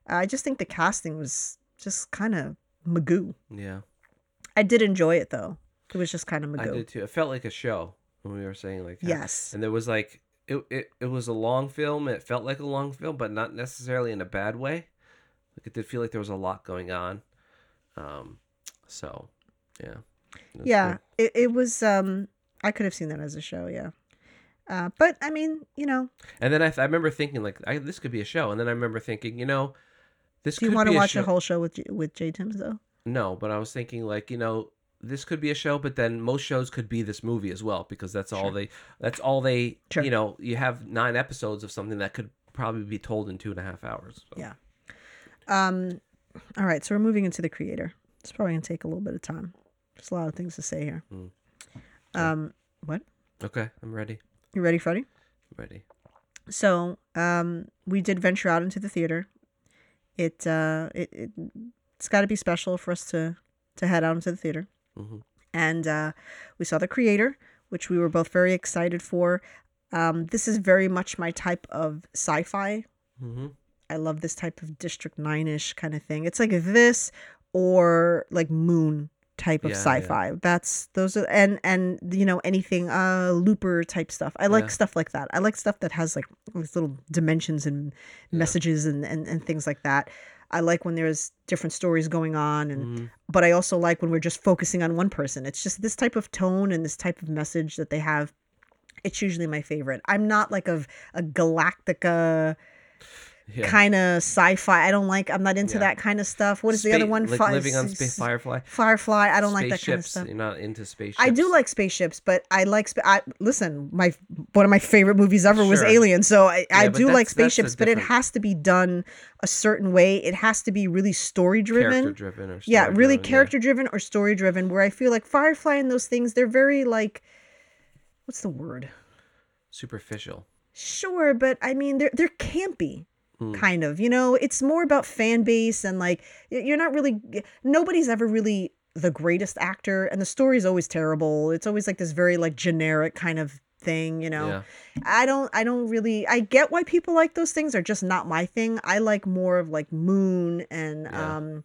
I just think the casting was just kind of magoo. yeah. I did enjoy it though. It was just kind of magoo. I did too. It felt like a show when we were saying like Yes. and there was like it, it it was a long film. It felt like a long film, but not necessarily in a bad way. Like it did feel like there was a lot going on. Um, so yeah, yeah good. it, it was um i could have seen that as a show yeah Uh, but I mean, you know, And then I, th- I remember thinking like, I, this could be a show. And then I remember thinking, you know, this do you want to watch a a whole show with J- with Jay Tims though? No, but I was thinking like, you know, this could be a show, but then most shows could be this movie as well because that's all Sure. they. That's all they. Sure. You know, you have nine episodes of something that could probably be told in two and a half hours. So. Yeah. Um, all right, so we're moving into the creator. It's probably gonna take a little bit of time. There's a lot of things to say here. Mm. Um, what? Okay, I'm ready. You ready, Freddie? I'm ready. So, um, we did venture out into the theater. It uh, it, it it's got to be special for us to to head out into the theater, hmm and uh, we saw the creator, which we were both very excited for. Um, this is very much my type of sci-fi. hmm I love this type of District Nine ish kind of thing. It's like this or like Moon type of Yeah, sci-fi. That's those are and and you know anything uh Looper type stuff. I like Yeah. stuff like that. I like stuff that has like these little dimensions and Yeah. messages and, and and things like that. I like when there's different stories going on and hmm but I also like when we're just focusing on one person. It's just this type of tone and this type of message that they have. It's usually my favorite. I'm not like a a Galactica Yeah. kind of sci-fi. I don't like. I'm not into Yeah. that kind of stuff. What is the other one? Like Fi- living on space, Firefly. Firefly. I don't like that kind of Spaceships, stuff. You're not into spaceships. I do like spaceships, but I like. Sp- I listen. My one of my favorite movies ever was Alien, so I, I Yeah, but do like spaceships, but it has to be done a certain way. It has to be really story driven. character driven. driven or Yeah, really character driven or story driven. Where I feel like Firefly and those things, they're very like, what's the word? Superficial. Sure, but I mean they're they're campy. Hmm. Kind of, you know, it's more about fan base and like you're not really nobody's ever really the greatest actor and the story's always terrible. It's always like this very like generic kind of thing, you know. Yeah. I don't I don't really I get why people like those things are just not my thing. I like more of like Moon and Yeah. um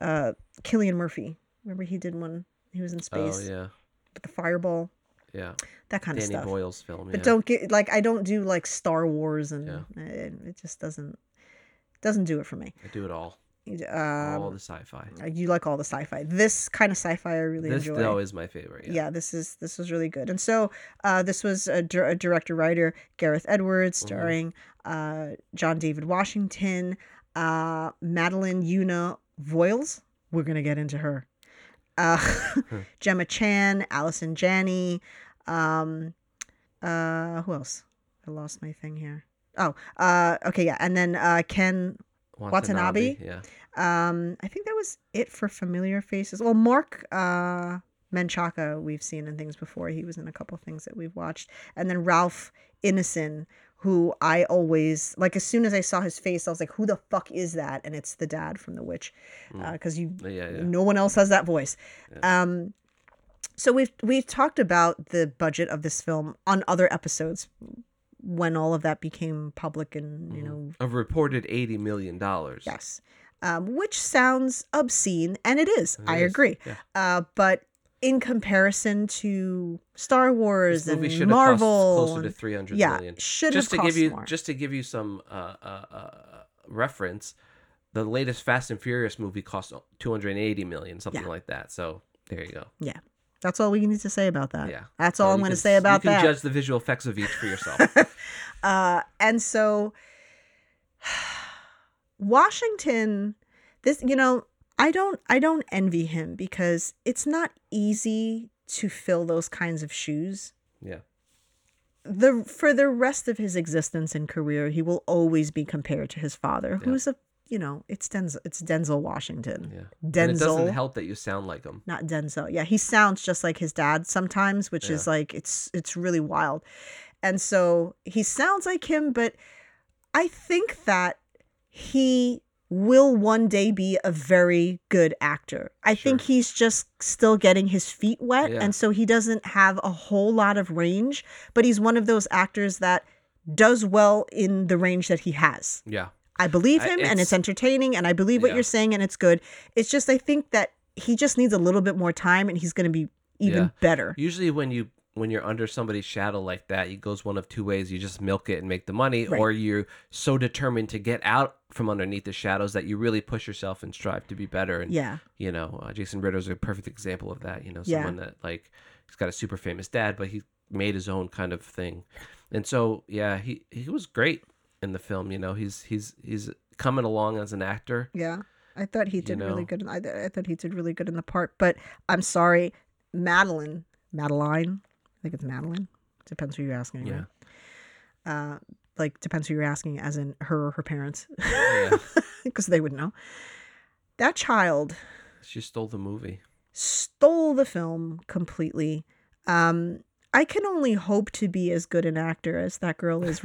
uh Cillian Murphy. Remember he did one he was in space Oh yeah. with the fireball, Yeah. that kind Danny of stuff. Boyle's film. But yeah. don't get like I don't do like Star Wars and Yeah. it, it just doesn't doesn't do it for me. I do it all. You- all Um, the sci-fi. you like all the sci-fi. This kind of sci-fi I really This enjoy. though is my favorite. yeah. Yeah. this is this was really good. And so uh, this was a, dir- a director writer Gareth Edwards, Mhm. starring uh, John David Washington, uh, Madeline Yuna Voyles. We're gonna get into her. Uh, Gemma Chan, Allison Janney. Um, uh, who else? I lost my thing here. Oh, uh, okay, yeah, and then uh, Ken Watanabe? Yeah. um, I think that was it for familiar faces. Well, Marc uh, Menchaca we've seen in things before. He was in a couple things that we've watched, and then Ralph Ineson, who I always like. As soon as I saw his face, I was like, "Who the fuck is that?" And it's the dad from The Witch, Mm. because you Yeah. Yeah. no one else has that voice. Um, so we've we've talked about the budget of this film on other episodes when all of that became public and you Mhm. know A reported eighty million dollars. Yes. Um, which sounds obscene, and it is. I agree. Yeah. Uh, but in comparison to Star Wars This movie and Marvel, cost closer to three hundred yeah, million. should Just have to cost give you, more. just to give you some uh, uh, uh, reference, the latest Fast and Furious movie cost two hundred and eighty million, something Yeah. like that. So there you go. Yeah, that's all we need to say about that. Yeah. That's all I'm going to say about that. you can that. judge the visual effects of each for yourself. Uh, and so Washington, this you know, I don't I don't envy him because it's not easy to fill those kinds of shoes. yeah. the for the rest of his existence and career, he will always be compared to his father, Yeah. who's a you know it's Denzel it's Denzel Washington, Yeah. And it Denzel, doesn't help that you sound like him. not Denzel. Yeah, he sounds just like his dad sometimes, which is like it's it's really wild, and so he sounds like him, but I think that he will one day be a very good actor. I think he's just still getting his feet wet Yeah. and so he doesn't have a whole lot of range, but he's one of those actors that does well in the range that he has. Yeah. I believe I- him and it's it's- entertaining and I believe what Yeah. you're saying and it's good. It's just I think that he just needs a little bit more time and he's going to be even Yeah. better. Usually when you when you're under somebody's shadow like that, it goes one of two ways. You just milk it and make the money, Right. or you're so determined to get out from underneath the shadows that you really push yourself and strive to be better. And Yeah. you know, uh, Jason Ritter's a perfect example of that. You know, Yeah. someone that like he's got a super famous dad, but he made his own kind of thing. And so yeah, he he was great in the film. You know, he's he's he's coming along as an actor. Yeah. I thought he did really know. good. In, I, I thought he did really good in the part, but I'm sorry, Madeline, Madeline, I think it's Madeline. Depends who you're asking. Yeah. right? Uh, like depends who you're asking, as in her or her parents, Yeah. because they would know. That child She stole the movie. stole the film completely. Um, I can only hope to be as good an actor as that girl is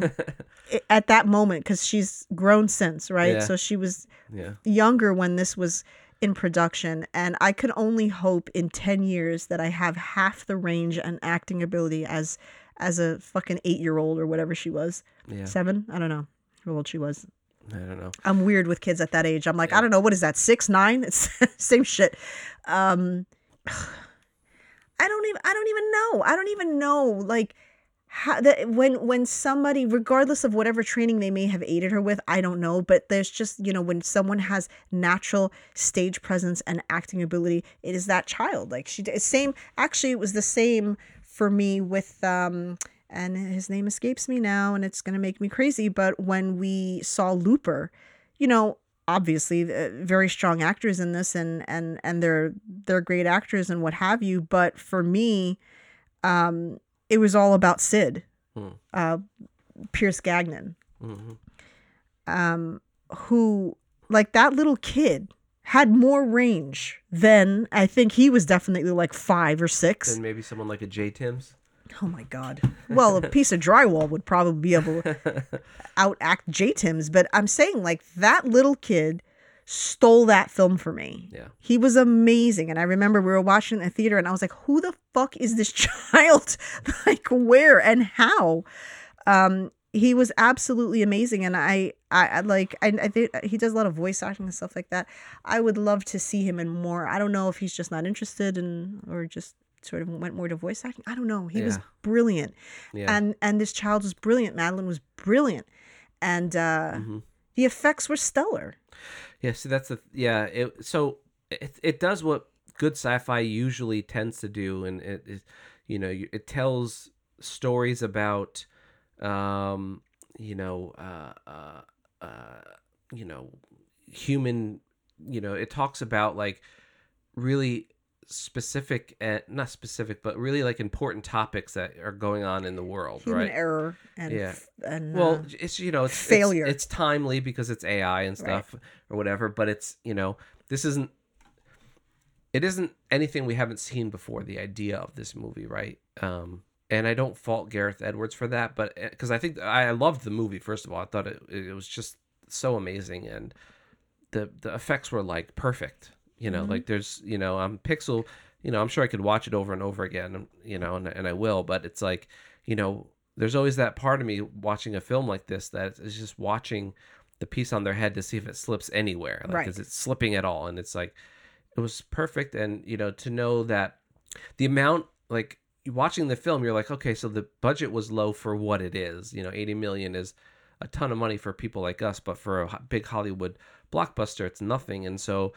at that moment because she's grown since, right? Yeah. So she was yeah. younger when this was in production, and I could only hope in ten years that I have half the range and acting ability as as a fucking eight year old or whatever she was, Yeah. seven. I don't know how old she was. I don't know. I'm weird with kids at that age. I'm like, I don't know, what is that, six, nine? It's same shit. Um, I don't even, I don't even know. I don't even know, like, how that when when somebody, regardless of whatever training they may have aided her with, I don't know. But there's just, you know, when someone has natural stage presence and acting ability, it is that child. Like she, did- same. Actually, it was the same for me with um and his name escapes me now and it's going to make me crazy but when we saw looper you know obviously uh, very strong actors in this and and and they're they're great actors and what have you but for me um it was all about Cid Hmm. uh pierce gagnon hmm um who like that little kid had more range than i think he was definitely like five or six And maybe someone like a J Tim's. Oh my god. Well, a piece of drywall would probably be able to outact J Tim's, but I'm saying like that little kid stole that film for me. Yeah. He was amazing. And I remember we were watching in the theater and I was like, who the fuck is this child? like where and how? Um he was absolutely amazing and I I, I like I, I think he does a lot of voice acting and stuff like that. I would love to see him in more. I don't know if he's just not interested in or just sort of went more to voice acting. I don't know. He was brilliant Yeah. and and this child was brilliant madeline was brilliant and uh hmm the effects were stellar Yeah, see that's the yeah. It so it it does what good sci-fi usually tends to do, and it, it you know it tells stories about um you know uh uh uh you know human you know it talks about like really specific and not specific but really like important topics that are going on in the world human right? error and Yeah. and well uh, it's you know it's it's- failure. it's, timely because it's ai and stuff or whatever but it's you know this isn't it isn't anything we haven't seen before the idea of this movie right? Um and i don't fault gareth edwards for that but because i think i loved the movie first of all. I thought it, it was just so amazing and the the effects were like perfect you know Mhm. like there's you know i'm pixel you know i'm sure i could watch it over and over again you know and, and i will but it's like you know there's always that part of me watching a film like this that is just watching the piece on their head to see if it slips anywhere like Right. is it slipping at all and it's like it was perfect and you know to know that the amount like watching the film you're like okay so the budget was low for what it is you know 80 million is a ton of money for people like us but for a big hollywood blockbuster it's nothing and so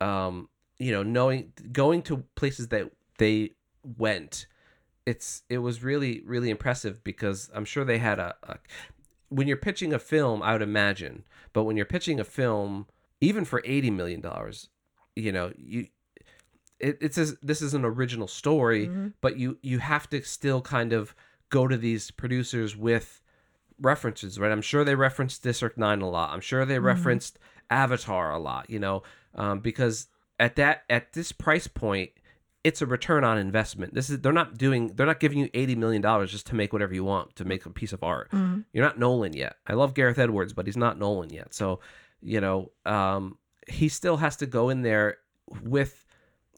um you know knowing going to places that they went it's it was really really impressive because i'm sure they had a, a when you're pitching a film i would imagine but when you're pitching a film even for 80 million dollars you know you it, it says this is an original story Mhm. but you you have to still kind of go to these producers with references right i'm sure they referenced district 9 a lot i'm sure they Mhm. referenced avatar a lot you know um, because at that at this price point it's a return on investment this is they're not doing they're not giving you 80 million dollars just to make whatever you want to make a piece of art Mhm. you're not Nolan yet. I love Gareth Edwards, but he's not Nolan yet. So, you know, um, he still has to go in there with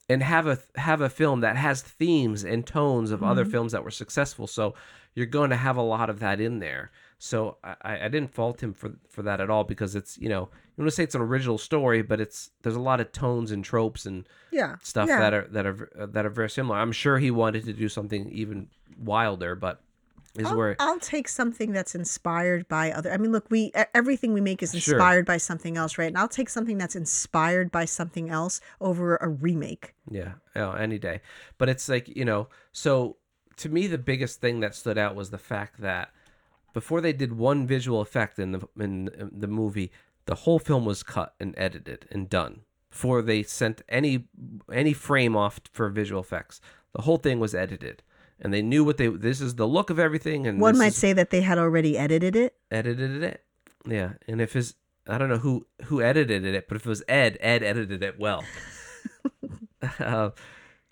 and have a have a film that has themes and tones of other Mhm. films that were successful. So you're going to have a lot of that in there. So I, I didn't fault him for for that at all because it's you know you gonna say it's an original story, but it's there's a lot of tones and tropes and yeah stuff yeah. that are that are that are very similar. I'm sure he wanted to do something even wilder, but is I'll, where I'll take something that's inspired by other. I mean, look, we everything we make is Sure. inspired by something else, right? And I'll take something that's inspired by something else over a remake. Yeah, yeah, any day. But it's like you know, so to me the biggest thing that stood out was the fact that before they did one visual effect in the in the movie, the whole film was cut and edited and done before they sent any any frame off for visual effects. The whole thing was edited, and they knew what they. This is the look of everything, and One might is- say that they had already edited it. edited it. Yeah, and if his I don't know who who edited it, but if it was Ed, Ed edited it well. uh,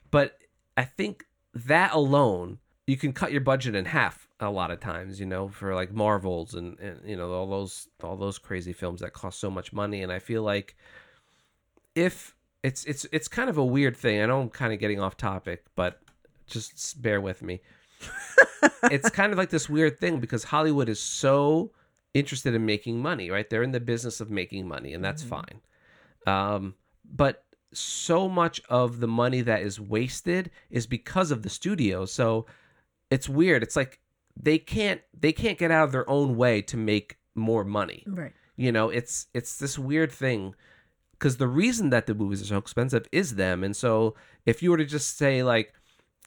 but I think that alone, you can cut your budget in half a lot of times. You know, for like Marvels and, and you know all those all those crazy films that cost so much money. And I feel like if it's it's it's kind of a weird thing. I know I'm kind of getting off topic, but just bear with me. it's kind of like this weird thing because Hollywood is so interested in making money, right? They're in the business of making money, and that's fine. Um, but so much of the money that is wasted is because of the studio. So it's weird. It's like they can't they can't get out of their own way to make more money. Right. You know, it's it's this weird thing because the reason that the movies are so expensive is them. And so if you were to just say like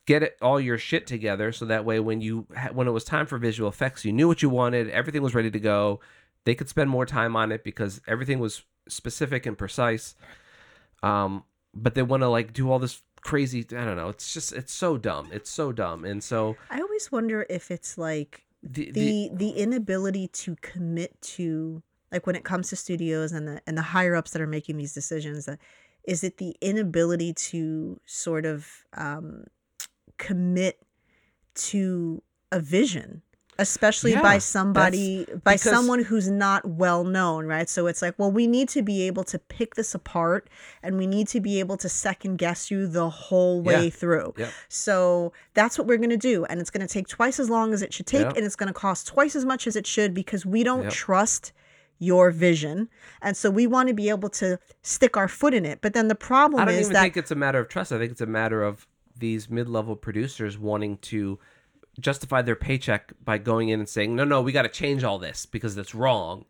get it, all your shit together so that way when you when it was time for visual effects you knew what you wanted everything was ready to go they could spend more time on it because everything was specific and precise um but they want to like do all this crazy i don't know it's just it's so dumb it's so dumb and so I always wonder if it's like the, the the the inability to commit to like when it comes to studios and the and the higher ups that are making these decisions uh, is it the inability to sort of um commit to a vision especially Yeah, by somebody by because- someone who's not well known right so it's like well we need to be able to pick this apart and we need to be able to second guess you the whole way Yeah. through Yep. so that's what we're going to do. And it's going to take twice as long as it should take. And it's going to cost twice as much as it should because we don't trust your vision. And so we want to be able to stick our foot in it. But then the problem I don't is even that think it's a matter of trust. I think it's a matter of these mid-level producers wanting to justify their paycheck by going in and saying, "No, no, we got to change all this because it's wrong."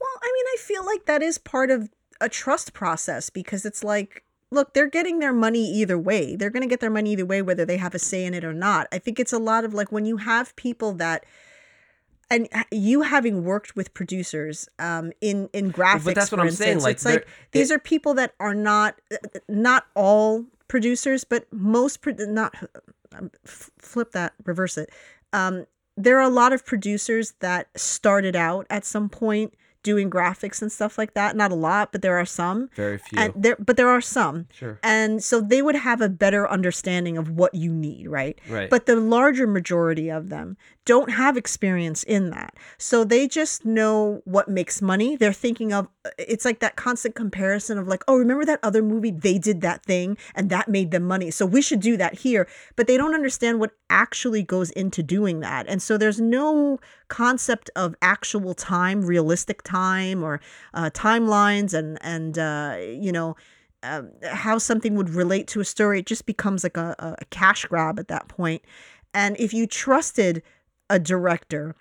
Well, I mean, I feel like that is part of a trust process because it's like, look, they're getting their money either way. They're going to get their money either way, whether they have a say in it or not. I think it's a lot of like when you have people that, and you having worked with producers um, in in graphics, but that's what for I'm instance, saying, like, it's like these are people that are not not all producers, but most pro- not um, f- flip that, reverse it. Um, there are a lot of producers that started out at some point doing graphics and stuff like that. Not a lot, but there are some. Very few. And there, but there are some. sure. And so they would have a better understanding of what you need, right? Right. But the larger majority of them don't have experience in that. So they just know what makes money. They're thinking of it's like that constant comparison of like, oh, remember that other movie? They did that thing and that made them money. So we should do that here. But they don't understand what actually goes into doing that. And so there's no concept of actual time, realistic time, or uh, timelines and, and uh, you know, um, how something would relate to a story, it just becomes like a, a a cash grab at that point. And if you trusted a director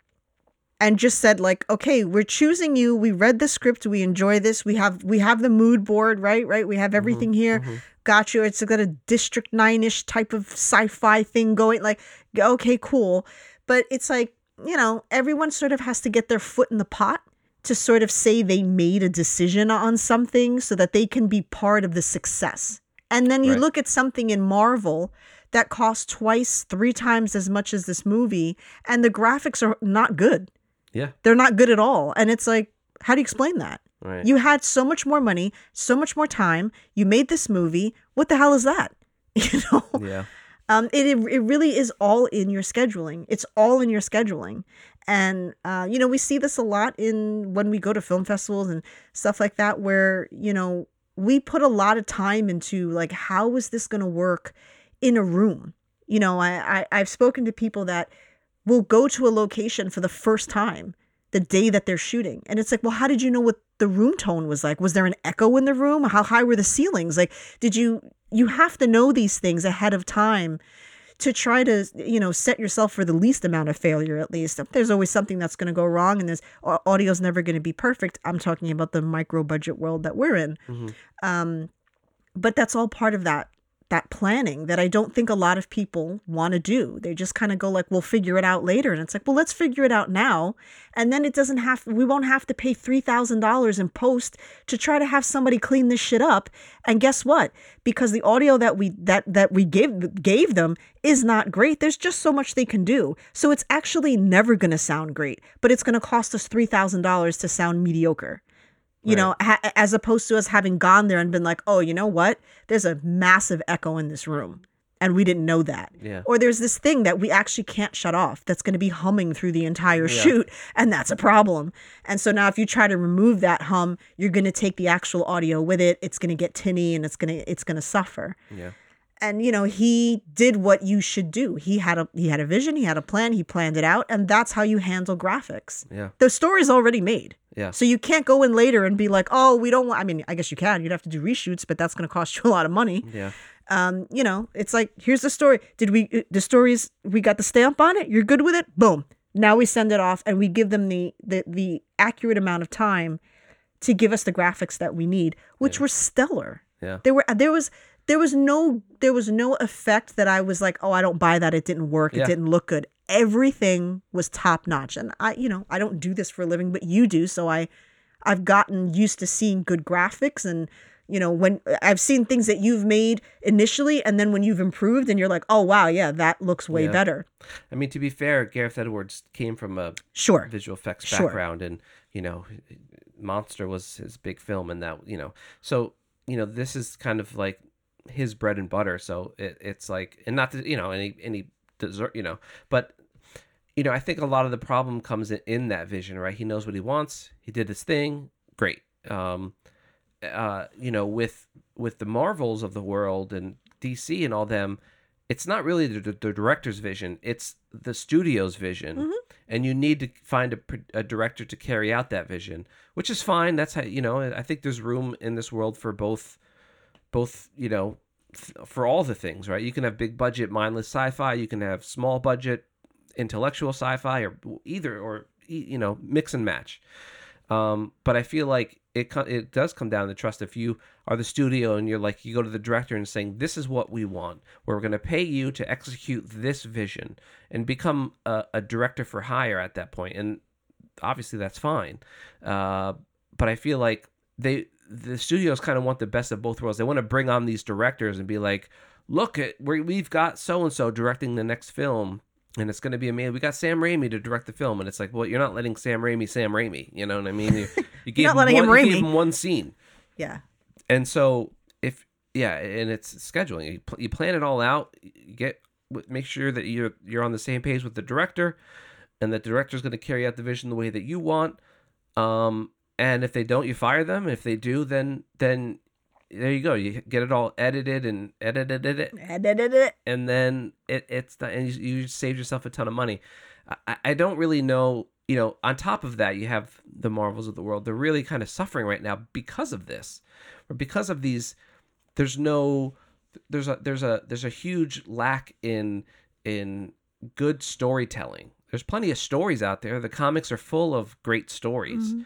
and just said like, okay, we're choosing you. We read the script. We enjoy this. We have we have the mood board, right? Right. We have mm-hmm. everything here. Mm-hmm. Got you. It's got a District Nine ish type of sci-fi thing going. Like, okay, cool. But it's like you know, everyone sort of has to get their foot in the pot to sort of say they made a decision on something so that they can be part of the success. And then you Right. look at something in Marvel that cost twice, three times as much as this movie, and the graphics are not good. yeah. They're not good at all. And it's like, how do you explain that? Right. You had so much more money, so much more time. You made this movie. What the hell is that? You know? yeah. Um, it it really is all in your scheduling. It's all in your scheduling, and uh, you know we see this a lot in when we go to film festivals and stuff like that, where you know we put a lot of time into like how is this going to work in a room. You know, I, I I've spoken to people that will go to a location for the first time the day that they're shooting, and it's like, well, how did you know what the room tone was like? Was there an echo in the room? How high were the ceilings? Like, did you you have to know these things ahead of time to try to you know set yourself for the least amount of failure at least there's always something that's going to go wrong and this audio's never going to be perfect i'm talking about the micro budget world that we're in Mhm. um but that's all part of that that planning that I don't think a lot of people want to do. They just kind of go like, "We'll figure it out later," and it's like, "Well, let's figure it out now," and then it doesn't have. We won't have to pay three thousand dollars in post to try to have somebody clean this shit up. And guess what? Because the audio that we that that we gave gave them is not great. There's just so much they can do. So it's actually never going to sound great, but it's going to cost us three thousand dollars to sound mediocre you know ha- as opposed to us having gone there and been like oh you know what? There's a massive echo in this room and we didn't know that. Yeah. or there's this thing that we actually can't shut off that's going to be humming through the entire shoot and that's a problem. And so now if you try to remove that hum you're going to take the actual audio with it it's going to get tinny and it's going to it's going to suffer. Yeah. and you know he did what you should do. He had a he had a vision he had a plan he planned it out and that's how you handle graphics. Yeah. the story's already made Yeah. so you can't go in later and be like, oh, we don't want. I mean, I guess you can. You'd have to do reshoots, but that's going to cost you a lot of money. Yeah. Um, you know, it's like here's the story. Did we uh, the stories we got the stamp on it? You're good with it. Boom. Now we send it off and we give them the the the accurate amount of time to give us the graphics that we need, which were stellar. Yeah. There were there was there was no there was no effect that I was like, oh, I don't buy that. It didn't work. Yeah. It didn't look good. Everything was top notch. And I, you know, I don't do this for a living, but you do. So I I've gotten used to seeing good graphics and you know when I've seen things that you've made initially and then when you've improved and you're like, "Oh wow, yeah, that looks way Yeah. better." I mean, to be fair, Gareth Edwards came from a Sure. visual effects Sure. background, and you know, Monster was his big film, and that you know, so you know, this is kind of like his bread and butter. So it, it's like, and not that you know any any dessert, you know, but you know, I think a lot of the problem comes in, in that vision, right? He knows what he wants. He did his thing. Great. Um, uh, you know, with with the Marvels of the world and DC and all them, it's not really the, the director's vision; it's the studio's vision, and you need to find a, a director to carry out that vision, which is fine. That's how you know. I think there's room in this world for both, both you know, for all the things, right? You can have big budget, mindless sci-fi. You can have small budget, intellectual sci-fi, or either, or you know, mix and match. Um, but I feel like it it does come down to trust. If you are the studio and you're like you go to the director and saying this is what we want, we're going to pay you to execute this vision and become a, a director for hire at that point, and obviously that's fine. Uh, but I feel like they the studios kind of want the best of both worlds. They want to bring on these directors and be like, look at we we've got so and so directing the next film. And it's going to be amazing. We got Sam Raimi to direct the film, and it's like, well, you're not letting Sam Raimi Sam Raimi. You know what I mean? You, you gave not letting one, him you Raimi. gave him one scene, Yeah. and so if yeah, and it's scheduling. You, pl- you plan it all out. You get make sure that you're you're on the same page with the director, and that the director's going to carry out the vision the way that you want. Um, and if they don't, you fire them. If they do, then then there you go. You get it all edited and edited it, Edited it and then it, it's the, and you, you saved yourself a ton of money. I, I don't really know. You know, on top of that, you have the Marvels of the world. They're really kind of suffering right now because of this, or because of these. There's no, there's a there's a there's a huge lack in in good storytelling. There's plenty of stories out there. The comics are full of great stories, mm-hmm.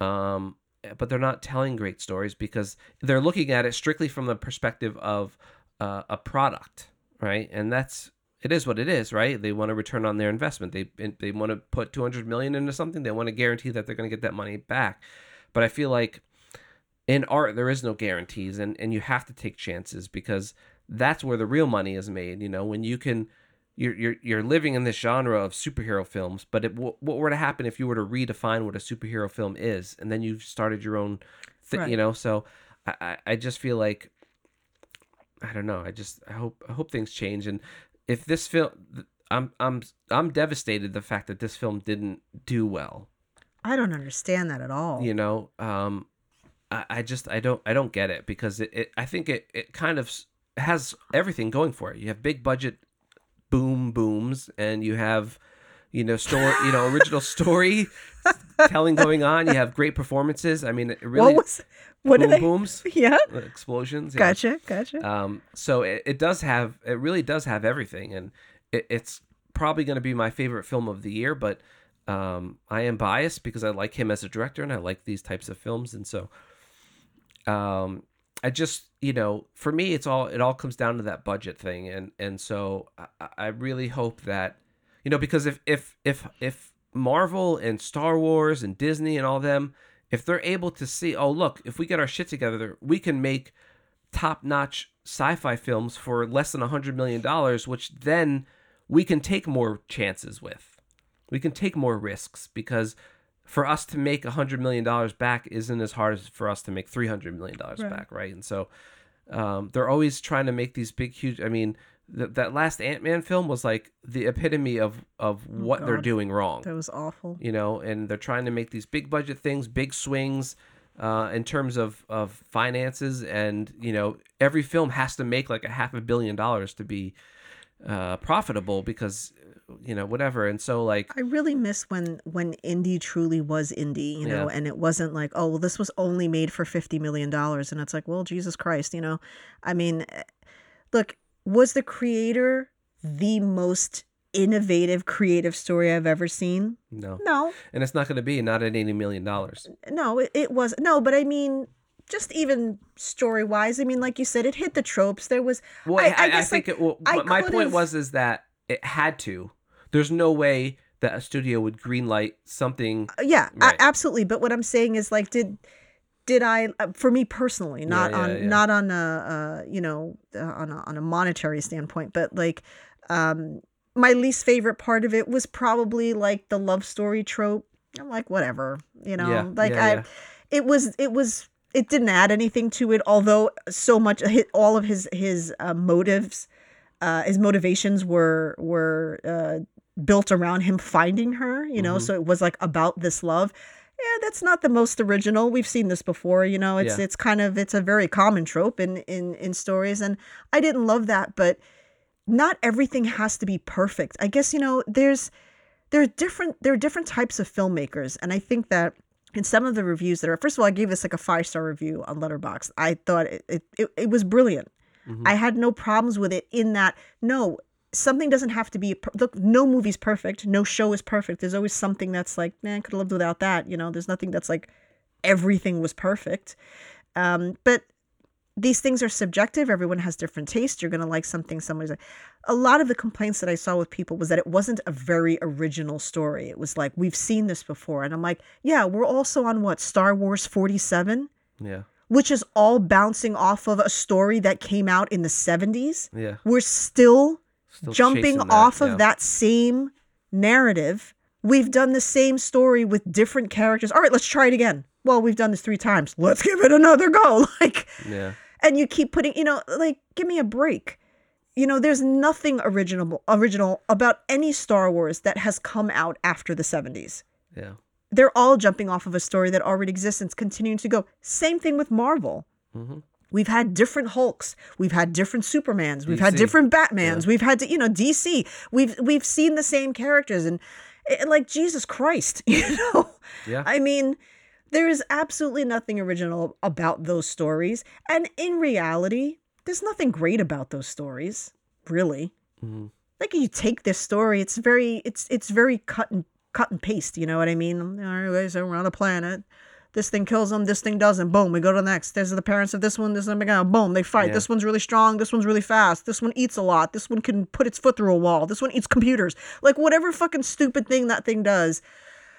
Um, but they're not telling great stories because they're looking at it strictly from the perspective of uh, a product, right? And that's it is what it is, right? They want to return on their investment. They they want to put 200 million into something. They want to guarantee that they're going to get that money back. But I feel like in art there is no guarantees and and you have to take chances because that's where the real money is made, you know, when you can you're you're you're living in this genre of superhero films, but it, what, what were to happen if you were to redefine what a superhero film is, and then you started your own, thing, Right. you know? So I, I I just feel like I don't know. I just I hope I hope things change, and if this film, I'm I'm I'm devastated the fact that this film didn't do well. I don't understand that at all. You know, um, I, I just I don't I don't get it because it, it I think it it kind of has everything going for it. You have big budget boom booms, and you have you know story you know original story telling going on. You have great performances. I mean, it really what was what boom they booms Yeah. uh, explosions. yeah. Gotcha, gotcha. Um, so it, it does have, it really does have everything, and it, it's probably going to be my favorite film of the year. But um, I am biased because I like him as a director and I like these types of films, and so um, I just you know for me it's all it all comes down to that budget thing and and so I, I really hope that you know because if if if if Marvel and Star Wars and Disney and all them if they're able to see oh look if we get our shit together we can make top notch sci-fi films for less than a hundred million dollars which then we can take more chances with we can take more risks because for us to make a hundred million dollars back isn't as hard as for us to make three hundred million dollars Right. back, right? And so um, they're always trying to make these big, huge. I mean, th- that last Ant Man film was like the epitome of of what they're doing wrong, That was awful. you know. And they're trying to make these big budget things, big swings. Uh, in terms of, of finances and you know every film has to make like a half a billion dollars to be uh, profitable because you know whatever. And so like I really miss when when indie truly was indie, you know, Yeah. and it wasn't like, oh, well, this was only made for fifty million dollars, and it's like, well, Jesus Christ, you know, I mean, eh, look, was the creator the most innovative creative story I've ever seen? no. No, and it's not going to be not at 80 million dollars. No, it, it was no, but I mean, just even story wise, I mean, like you said, it hit the tropes. There was, Well, I- I, I I, think like, it. Well, I my point was is that it had to. There's no way that a studio would greenlight something. Uh, yeah Right. absolutely but what i'm saying is like did did i uh, for me personally not yeah, on yeah. not on a uh, you know uh, on a, on a monetary standpoint but like um my least favorite part of it was probably like the love story trope i'm like whatever you know Yeah, like yeah, i yeah. it was it was it didn't add anything to it although so much all of his his uh, motives uh his motivations were were uh built around him finding her you know Mhm. so it was like about this love yeah that's not the most original we've seen this before you know it's Yeah. it's kind of it's a very common trope in in in stories and i didn't love that but not everything has to be perfect i guess you know there's there are different there are different types of filmmakers and i think that in some of the reviews that are first of all i gave this like a five star review on Letterboxd i thought it, it, it, it was brilliant. Mhm. i had no problems with it in that no something doesn't have to be look no movie's perfect. No show is perfect. There's always something that's like man could have lived without that you know? There's nothing that's like everything was perfect. Um, but these things are subjective everyone has different tastes you're going to like something somebody's like a lot of the complaints that i saw with people was that it wasn't a very original story it was like we've seen this before and i'm like yeah we're also on what star wars 47 Yeah, which is all bouncing off of a story that came out in the 70s yeah. we're still Still jumping that, off of yeah. that same narrative. We've done the same story with different characters. All right, let's try it again. Well, we've done this three times. Let's give it another go. Like, Yeah, and you keep putting, you know, like, give me a break. You know, there's nothing original original about any Star Wars that has come out after the 70s. yeah, They're all jumping off of a story that already exists and it's continuing to go. Same thing with Marvel. hmm We've had different Hulks. We've had different Supermans. We've had different Batmans. We've had, to, you know, DC. We've we've seen the same characters and, and like Jesus Christ, you know. yeah. I mean, there is absolutely nothing original about those stories, and in reality, there's nothing great about those stories, really. Mhm. Like you take this story, it's very it's it's very cut and cut and paste. You know what I mean? All right, so we're on a planet. This thing kills them. This thing doesn't. Boom. We go to the next. There's the parents of this one. This one. Again. Boom. They fight. Yeah. This one's really strong. This one's really fast. This one eats a lot. This one can put its foot through a wall. This one eats computers. Like whatever fucking stupid thing that thing does.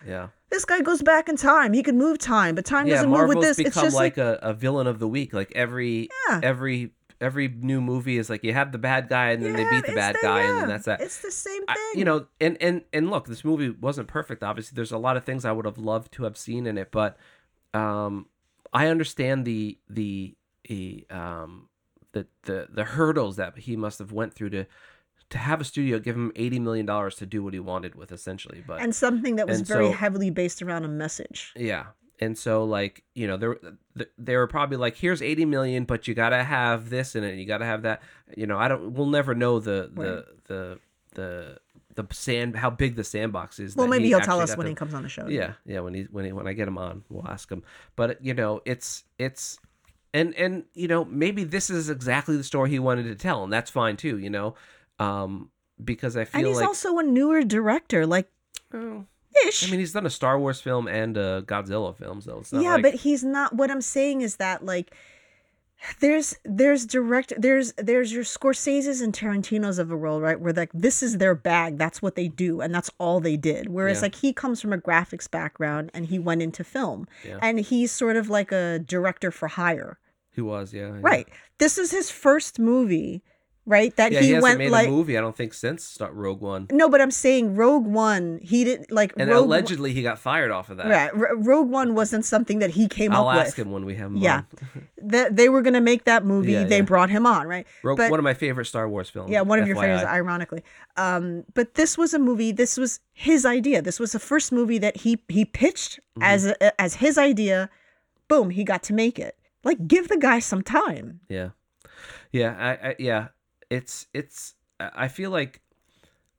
Yeah. This guy goes back in time. He can move time, but time Yeah, doesn't move with this. become It's just like, like, a, a villain of the week. Like every Yeah. every every new movie is like you have the bad guy and then they beat the bad guy and then that's that. It's the same I- thing. you know, and and and look, this movie wasn't perfect. Obviously, there's a lot of things I would have loved to have seen in it, but um, I understand the the the um the the the hurdles that he must have went through to to have a studio give him eighty million dollars to do what he wanted with, essentially. But and something that was very so- heavily based around a message. yeah. And so, like you know, there they were probably like, "Here's eighty million, but you gotta have this in it. You gotta have that." You know, I don't. We'll never know the the the the the sand how big the sandbox is. Well, maybe he he'll tell us when to- he comes on the show. Yeah, yeah. When he when he, when I get him on, we'll ask him. But you know, it's it's and and you know maybe this is exactly the story he wanted to tell, and that's fine too. You know, um, because I feel and he's like also a newer director, like oh, ish. I mean, he's done a Star Wars film and a Godzilla film, so it's not yeah, like, but he's not. What I'm saying is that like there's there's direct there's there's your Scorsese's and Tarantino's of the world, right? Where like this is their bag, that's what they do, and that's all they did. Whereas Yeah. like he comes from a graphics background and he went into film, Yeah. and he's sort of like a director for hire, He was, yeah. yeah. right? This is his first movie, right? That Yeah, he, he, hasn't went made like a movie. I don't think since Rogue One, no, but I'm saying Rogue One, he didn't like and Rogue. allegedly he got fired off of that. Right, R- Rogue One wasn't something that he came I'll up ask with. him when we have him. Yeah. That they were gonna make that movie. Yeah, they yeah. brought him on, right? Rogue, But- one of my favorite Star Wars films. Yeah, one of your favorites, ironically. Um, but this was a movie. This was his idea. This was the first movie that he he pitched Mm-hmm. as a, as his idea. Boom, he got to make it. Like, give the guy some time. Yeah, yeah, I, I, yeah. It's it's. I feel like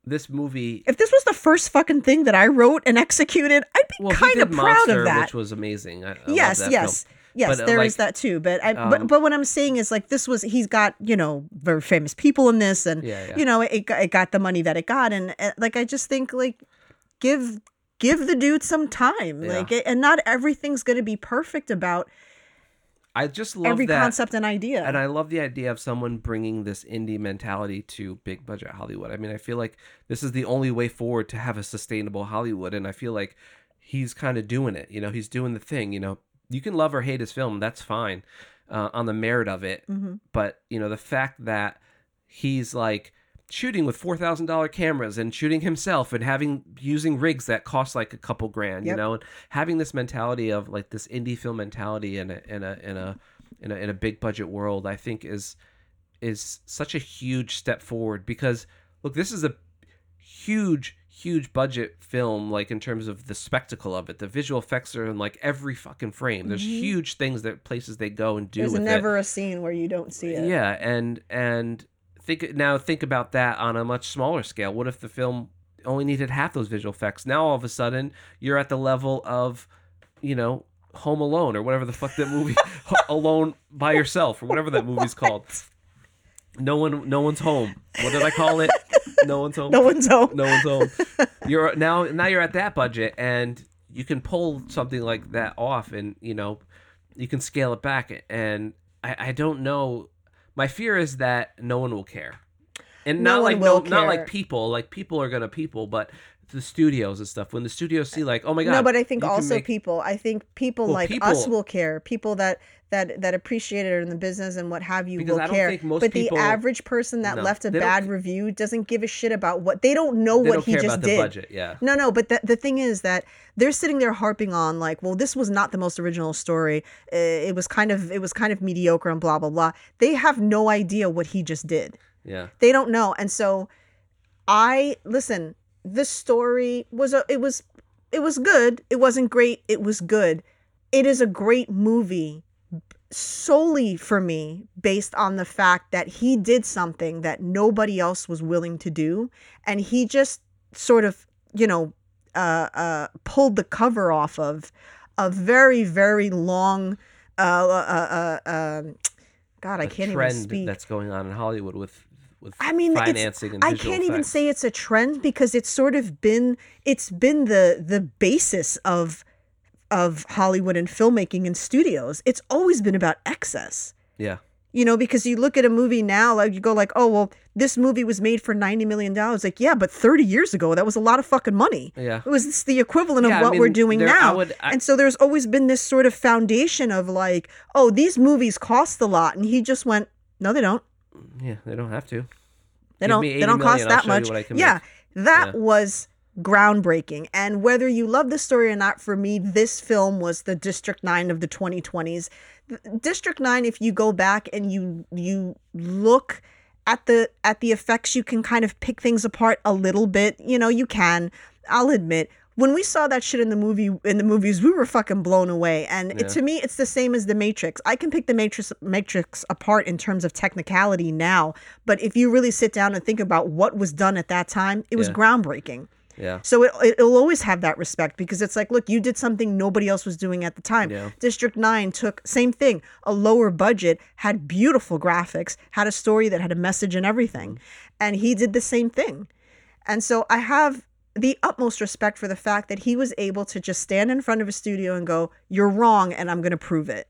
this movie. If this was the first fucking thing that I wrote and executed, I'd be Well, kind of proud Monster, of that. which was amazing. I, I yes, that yes. film. Yes, But, uh, there is like, that too. But I, um, but but what I'm saying is like this was he's got you know very famous people in this, and Yeah, yeah. you know it got- it got the money that it got, and uh, like I just think like give give the dude some time, Yeah. like and not everything's gonna be perfect about I just love every that. concept and idea. And I love the idea of someone bringing this indie mentality to big budget Hollywood. I mean, I feel like this is the only way forward to have a sustainable Hollywood. And I feel like he's kind of doing it. You know, he's doing the thing. You know, you can love or hate his film. That's fine uh, on the merit of it. Mhm. But, you know, the fact that he's like, shooting with four thousand dollar cameras and shooting himself and having using rigs that cost like a couple grand, you know, and having this mentality of like this indie film mentality in a in a in a in a, in a big budget world, I think is is such a huge step forward because look, this is a huge huge budget film like in terms of the spectacle of it the visual effects are in like every fucking frame there's Mhm. huge things that places they go and do There's with it never a scene where you don't see it. yeah, and and think now think about that on a much smaller scale. What if the film only needed half those visual effects? Now all of a sudden you're at the level of, you know, Home Alone or whatever the fuck that movie Alone by yourself or whatever that movie's called. No one no one's home. What did I call it? No one's home. No one's home. No one's home. You're now now you're at that budget and you can pull something like that off and you know you can scale it back and I, I don't know my fear is that no one will care. And No not like no not like people, like people are gonna people, but the studios and stuff. When the studios see like, oh my god. no, but I think also make- people. I think people Well, like us will care. People that that that appreciate it in the business and what have you Because will care. but people- the average person that No, left a bad review doesn't give a shit about what they don't know they what don't he just did. budget, yeah. No, no, but the, the thing is that they're sitting there harping on like, well, this was not the most original story. Uh, It was kind of it was kind of mediocre and blah blah blah. They have no idea what he just did. Yeah. They don't know. And so I listen, this story was a it was it was good. It wasn't great. It was good. It is a great movie solely for me based on the fact that he did something that nobody else was willing to do and he just sort of, you know, uh uh pulled the cover off of a very very long uh uh uh, um God, I can't trend even speak. that's going on in Hollywood with with I mean, it's- financing and I visual can't even effects. say it's a trend because it's sort of been it's been the the basis of of Hollywood and filmmaking and studios. It's always been about excess. Yeah. You know, because you look at a movie now, like you go like, oh well, this movie was made for ninety million dollars. Like, yeah, but thirty years ago, that was a lot of fucking money. Yeah. It was the equivalent of Yeah, I what we're doing there- I now. would- I- and so there's always been this sort of foundation of like, oh, these movies cost a lot, and he just went, no, they don't. Yeah, they don't have to. They Give don't. They don't cost million, that much. what Yeah, make. that Yeah. was groundbreaking. And whether you love the story or not, for me, this film was the District Nine of the 2020s. District Nine, if you go back and you you look at the at the effects, you can kind of pick things apart a little bit. You know, you can. I'll admit. When we saw that shit in the movie in the movies, we were fucking blown away. And it, to me, it's the same as the Matrix. I can pick the Matrix Matrix apart in terms of technicality now, but if you really sit down and think about what was done at that time, it was Yeah. groundbreaking. Yeah. So it, it'll always have that respect because it's like, look, you did something nobody else was doing at the time. Yeah. District 9 took, same thing, a lower budget, had beautiful graphics, had a story that had a message and everything. Mm-hmm. And he did the same thing. And so I have the utmost respect for the fact that he was able to just stand in front of a studio and go, you're wrong, and I'm going to prove it.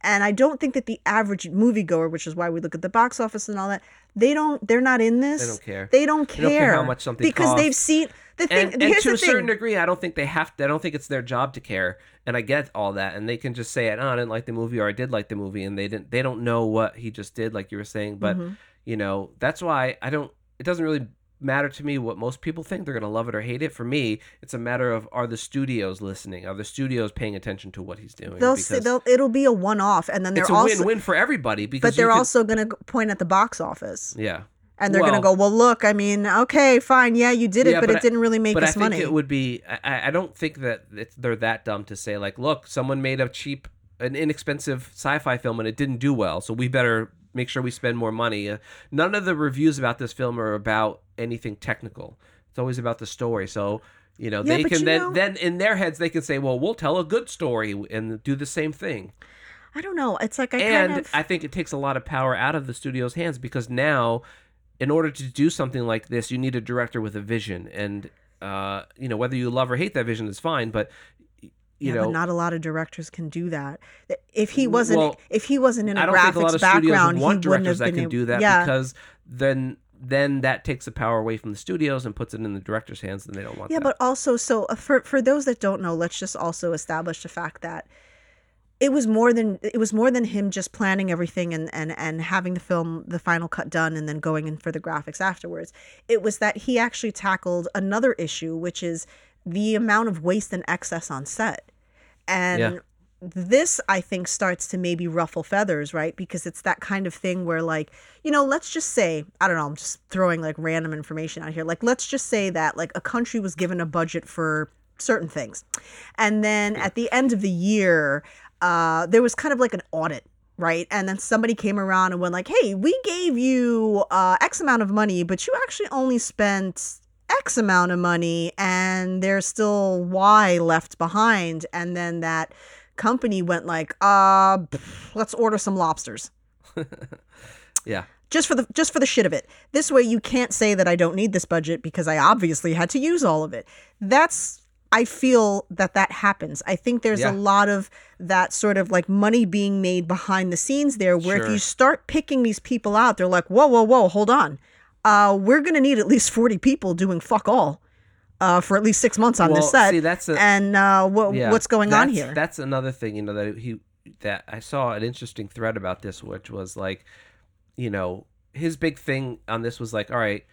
And I don't think that the average moviegoer, which is why we look at the box office and all that, they don't they're not in this. They don't care. They don't They care, don't care how much something because costs. they've seen the thing. and, and to a certain degree, I don't think they have. To, I don't think it's their job to care. And I get all that, and they can just say, "Oh, I didn't like the movie," or "I did like the movie," and they didn't. They don't know what he just did, like you were saying. But Mhm. you know, that's why I don't. It doesn't really matter to me what most people think. They're gonna love it or hate it. For me, it's a matter of are the studios listening? Are the studios paying attention to what he's doing? They'll, say, they'll it'll be a one off, and then they're it's a also win-win for everybody. Because but they're can- also going to point at the box office, yeah. And they're going to go, Well- "Well, look, I mean, okay, fine, yeah, you did it, Yeah, but, but it I- didn't really make but I us think money." it would be. I, I don't think that they're that dumb to say like, look, someone made a cheap, an inexpensive sci-fi film and it didn't do well, so we better make sure we spend more money. Uh, none of the reviews about this film are about anything technical. It's always about the story. So you know Yeah, they can then know- then in their heads they can say, well, we'll tell a good story and do the same thing. I don't know. It's like I and kind of I think it takes a lot of power out of the studio's hands because now, in order to do something like this, you need a director with a vision, and uh, you know whether you love or hate that vision is fine, but you yeah, know. but not a lot of directors can do that. If he wasn't, Well, if he wasn't in a I don't graphics think a lot of studios background, he want wouldn't directors have that been can able- do that yeah, because then then that takes the power away from the studios and puts it in the director's hands, and they don't want yeah, that. but also, so uh, for for those that don't know, let's just also establish the fact that it was more than it was more than him just planning everything and and and having the film the final cut done and then going in for the graphics afterwards. It was that he actually tackled another issue, which is the amount of waste and excess on set, and. Yeah. This, I think, starts to maybe ruffle feathers, right? Because it's that kind of thing where, like, you know, let's just say, I don't know, I'm just throwing like random information out here. Like, let's just say that, like, a country was given a budget for certain things. And then at the end of the year, uh, there was kind of like an audit, right? And then somebody came around and went like, "Hey, we gave you uh, X amount of money, but you actually only spent X amount of money, and there's still Y left behind." And then that company went like, "Uh, pff, let's order some lobsters." yeah, just for the just for the shit of it. This way you can't say that I don't need this budget because I obviously had to use all of it. That's I feel that that happens. I think there's Yeah. a lot of that sort of like money being made behind the scenes there where if you start picking these people out, they're like, "Whoa, whoa, whoa, hold on. Uh we're going to need at least 40 people doing fuck all." Uh, for at least six months on well, this set, see, that's a, and uh, what yeah, what's going on here? That's another thing, you know, that he that I saw an interesting thread about this, which was like, you know, his big thing on this was like, all right,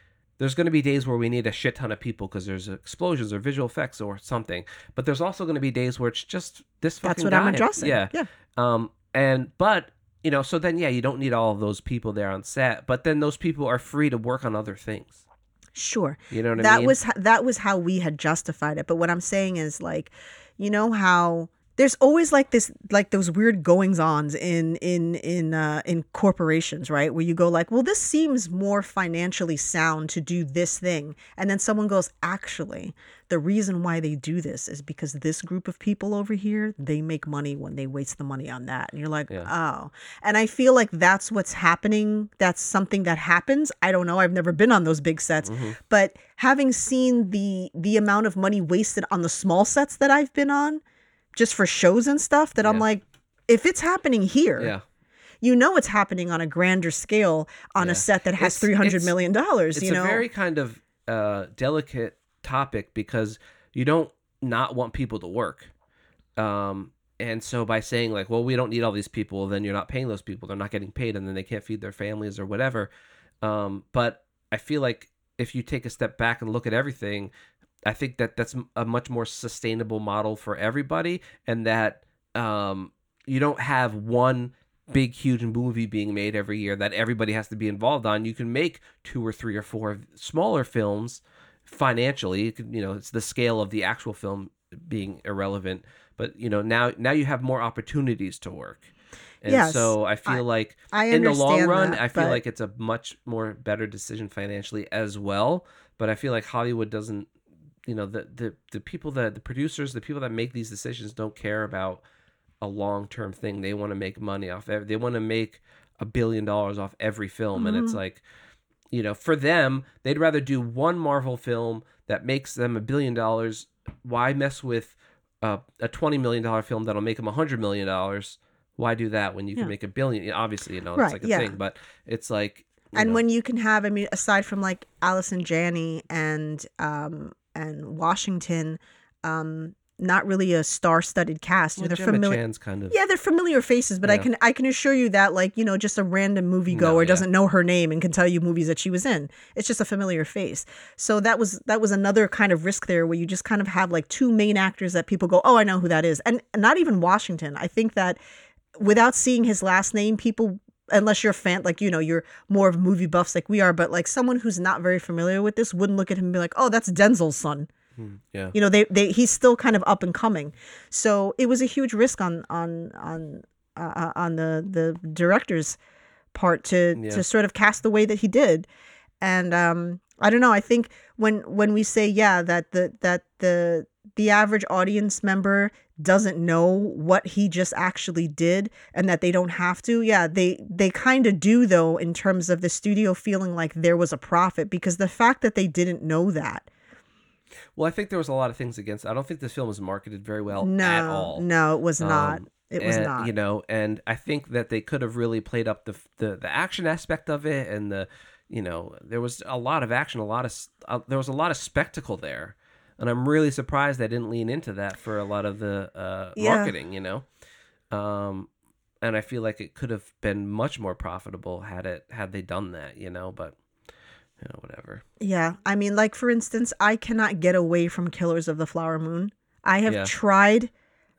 there's going to be days where we need a shit ton of people because there's explosions or visual effects or something, but there's also going to be days where it's just this fucking That's what guy. I'm addressing. Yeah, yeah. um, and but you know, so then yeah, you don't need all of those people there on set, but then those people are free to work on other things. Sure. You know what I mean? that was that was how we had justified it but what i'm saying is like you know how there's always like this like those weird goings ons in in in uh in corporations right? Where you go like well this seems more financially sound to do this thing. And then someone goes actually the reason why they do this is because this group of people over here they make money when they waste the money on that. And you're like Yeah. oh. And i feel like that's what's happening. That's something that happens. I don't know. I've never been on those big sets. Mhm. but having seen the the amount of money wasted on the small sets that I've been on just for shows and stuff that I'm like if it's happening here Yeah. you know it's happening on a grander scale on Yeah. a set that has It's- three hundred dollars it's you know? a very kind of uh, delicate topic because you don't not want people to work. Um, and so by saying like well we don't need all these people then you're not paying those people. They're not getting paid and then they can't feed their families or whatever. Um, but i feel like if you take a step back and look at everything i think that that's a much more sustainable model for everybody and that um, you don't have one big huge movie being made every year that everybody has to be involved on. You can make two or three or four smaller films financially. You could- you know it's the scale of the actual film being irrelevant but you know now now you have more opportunities to work. And Yes, so i feel like I in the long run that, i feel but- like it's a much more better decision financially as well but i feel like hollywood doesn't you know the the, the people that the producers the people that make these decisions don't care about a long-term thing they want to make money off ev- they want to make a billion dollars off every film and it's Mhm. like you know for them they'd rather do one marvel film that makes them a billion dollars why mess with uh, a 20 million dollar film that'll make them a hundred million dollars Why do that when you can make a billion? Obviously, you know, it's like a yeah. thing, but it's like. and know, when you can have, I mean, aside from like Allison Janney and um and Washington, um, not really a star-studded cast. well, they're Gemma familiar. Chan's kind of. Yeah, they're familiar faces, but I can I can assure you that like you know just a random moviegoer No, yeah. doesn't know her name and can tell you movies that she was in. It's just a familiar face. So that was that was another kind of risk there where you just kind of have like two main actors that people go, oh, I know who that is, and not even Washington. I think that without seeing his last name, people. Unless you're a fan, like you know, you're more of movie buffs like we are, but like someone who's not very familiar with this wouldn't look at him and be like, "Oh, that's Denzel's son." Hmm, yeah. you know they, they he's still kind of up and coming so it was a huge risk on on on uh, on the the director's part to Yeah. to sort of cast the way that he did and um i don't know i think when when we say yeah that the that the the average audience member doesn't know what he just actually did and that they don't have to yeah they they kind of do though in terms of the studio feeling like there was a profit because the fact that they didn't know that Well, I think there was a lot of things against. I don't think this film was marketed very well no at all. no it was not Um, it was and, not You know, and I think that they could have really played up the the the action aspect of it, and the you know there was a lot of action, a lot of uh, there was a lot of spectacle there, and I'm really surprised they didn't lean into that for a lot of the uh, Yeah. marketing. You know, um, and I feel like it could have been much more profitable had it had they done that. You know, but you know whatever. Yeah, I mean, like for instance, I cannot get away from Killers of the Flower Moon. I have Yeah. tried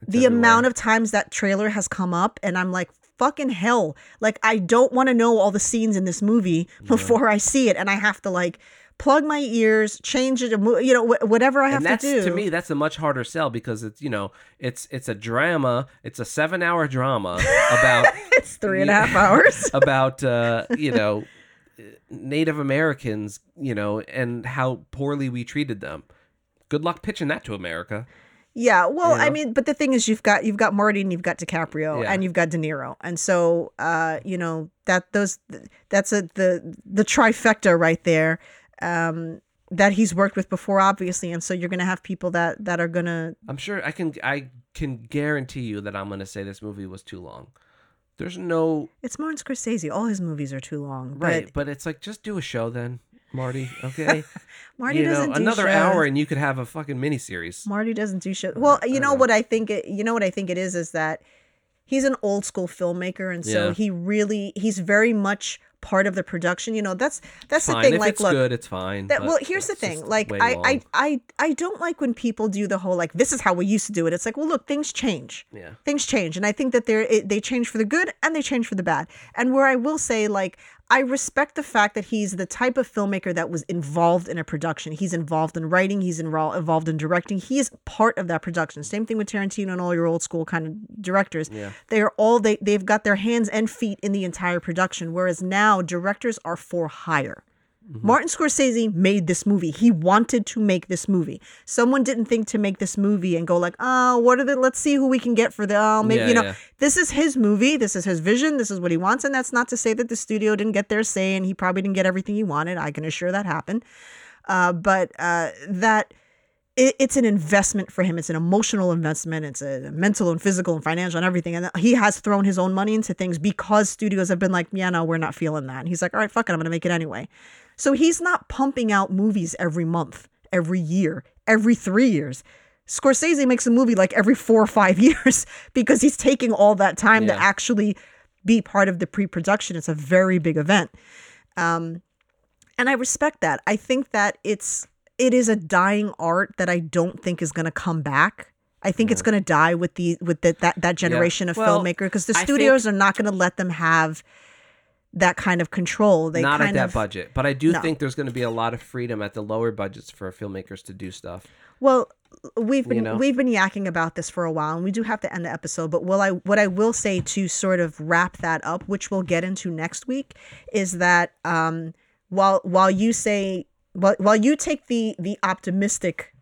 It's the amount of times that trailer has come up, and I'm like, fucking hell! Like, I don't want to know all the scenes in this movie before I see it, and I have to like plug my ears, change it, you know, whatever I have and that's to do. to me that's a much harder sell because it's you know it's it's a drama it's a seven hour drama about it's three and a half hours. about uh you know native americans you know and how poorly we treated them good luck pitching that to america Yeah, well, You I mean, but the thing is, you've got you've got Marty and you've got DiCaprio Yeah. and you've got De Niro, and so uh, you know that those that's a the the trifecta right there um, that he's worked with before, obviously, and so you're gonna have people that that are gonna i'm sure i can i can guarantee you that i'm going to say this movie was too long there's no it's Martin Scorsese. All his movies are too long, right But but it's like just do a show then marty okay Marty you doesn't do another shows. hour and you could have a fucking miniseries Marty doesn't do shows. Well, you know know. what I think. It, you know what I think it is is that he's an old school filmmaker, and so Yeah. he really he's very much part of the production. You know, that's that's the thing. if like, it's look, good it's fine that well, here's the thing. Like, I, I. I I don't like when people do the whole like this is how we used to do it. It's like, well, look, things change. yeah Things change, and I think that they're it, they change for the good and they change for the bad. And where I will say, like, I respect the fact that he's the type of filmmaker that was involved in a production. He's involved in writing. He's involved involved in directing. He is part of that production. Same thing with Tarantino and all your old school kind of directors. Yeah. They are all they they've got their hands and feet in the entire production. Whereas now directors are for hire. Martin Scorsese made this movie. He wanted to make this movie. Someone didn't think to make this movie and go like, "Oh, what are the? Let's see who we can get for the. Oh, maybe Yeah, you know, yeah. this is his movie. This is his vision. This is what he wants." And that's not to say that the studio didn't get their say and he probably didn't get everything he wanted. I can assure that happened. Uh, but uh, that it, it's an investment for him. It's an emotional investment. It's a mental and physical and financial and everything. And he has thrown his own money into things because studios have been like, yeah, no, we're not feeling that. And he's like, all right, fuck it, I'm going to make it anyway. So he's not pumping out movies every month, every year, every three years. Scorsese makes a movie like every four or five years because he's taking all that time to actually be part of the pre-production. It's a very big event. Um, and I respect that. I think that it's it is a dying art that I don't think is going to come back. I think it's going to die with the with the, that that generation of Well, filmmaker because the I think- studios are not going to let them have that kind of control. They not at that of, budget but i do No. think there's going to be a lot of freedom at the lower budgets for filmmakers to do stuff Well, we've been You know? we've been yakking about this for a while, and we do have to end the episode. But will I what I will say to sort of wrap that up, which we'll get into next week, is that um, while while you say while while you take the the optimistic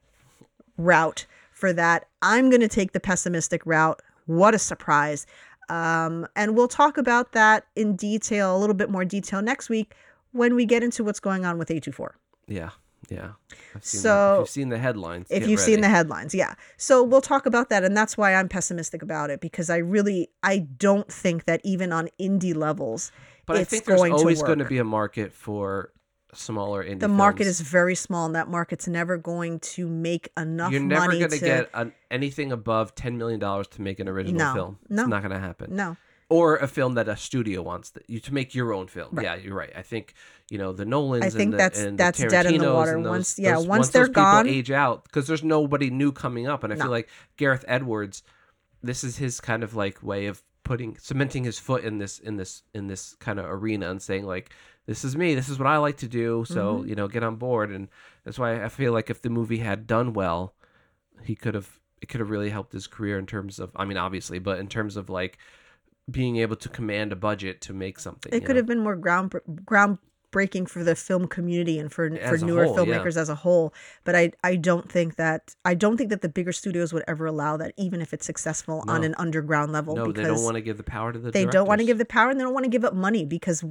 route for that, I'm going to take the pessimistic route. What a surprise! Um, and we'll talk about that in detail, a little bit more detail next week when we get into what's going on with A24. yeah Yeah. I've seen So, if you've seen the headlines, if you've seen the headlines yeah so we'll talk about that and that's why i'm pessimistic about it because i really i don't think that even on indie levels but I it's think there's going always going to be a market for smaller indie the market films. is very small and that market's never going to make enough You're never going to get an, anything above ten million dollars to make an original No, film. no. It's not going to happen. no Or a film that a studio wants that you to make your own film. Right. Yeah, you're right. I think you know the Nolans. I think and the, that's- and that's dead in the water. those- Once- yeah, those- once those they're gone- age out because there's nobody new coming up, and I No. feel like Gareth Edwards. This is his kind of like way of putting cementing his foot in this in this in this kind of arena and saying like this is me this is what i like to do so Mm-hmm. you know get on board and that's why i feel like if the movie had done well he could have it could have really helped his career in terms of i mean obviously but in terms of like being able to command a budget to make something it could know? have been more ground groundbreaking for the film community and for for As a newer whole, yeah. filmmakers as a whole but i i don't think that i don't think that the bigger studios would ever allow that even if it's successful on an underground level no because they don't want to give the power to the they don't want to give the power and they don't want to give up money because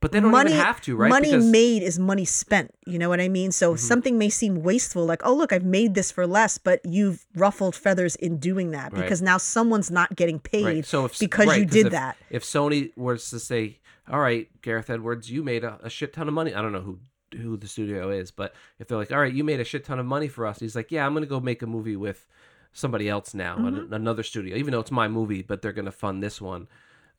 but they don't money even have to right money because Mm-hmm. made is money spent you know what i mean so something may seem wasteful like oh look i've made this for less but you've ruffled feathers in doing that Right. because now someone's not getting paid Right. So if because right, you did if, that if Sony was to say, "All right, Gareth Edwards, you made a, a shit ton of money," I don't know who who the studio is, but if they're like, "All right, you made a shit ton of money for us," he's like, "Yeah, I'm gonna go make a movie with somebody else now, an- Mm-hmm. another studio, even though it's my movie, but they're gonna fund this one."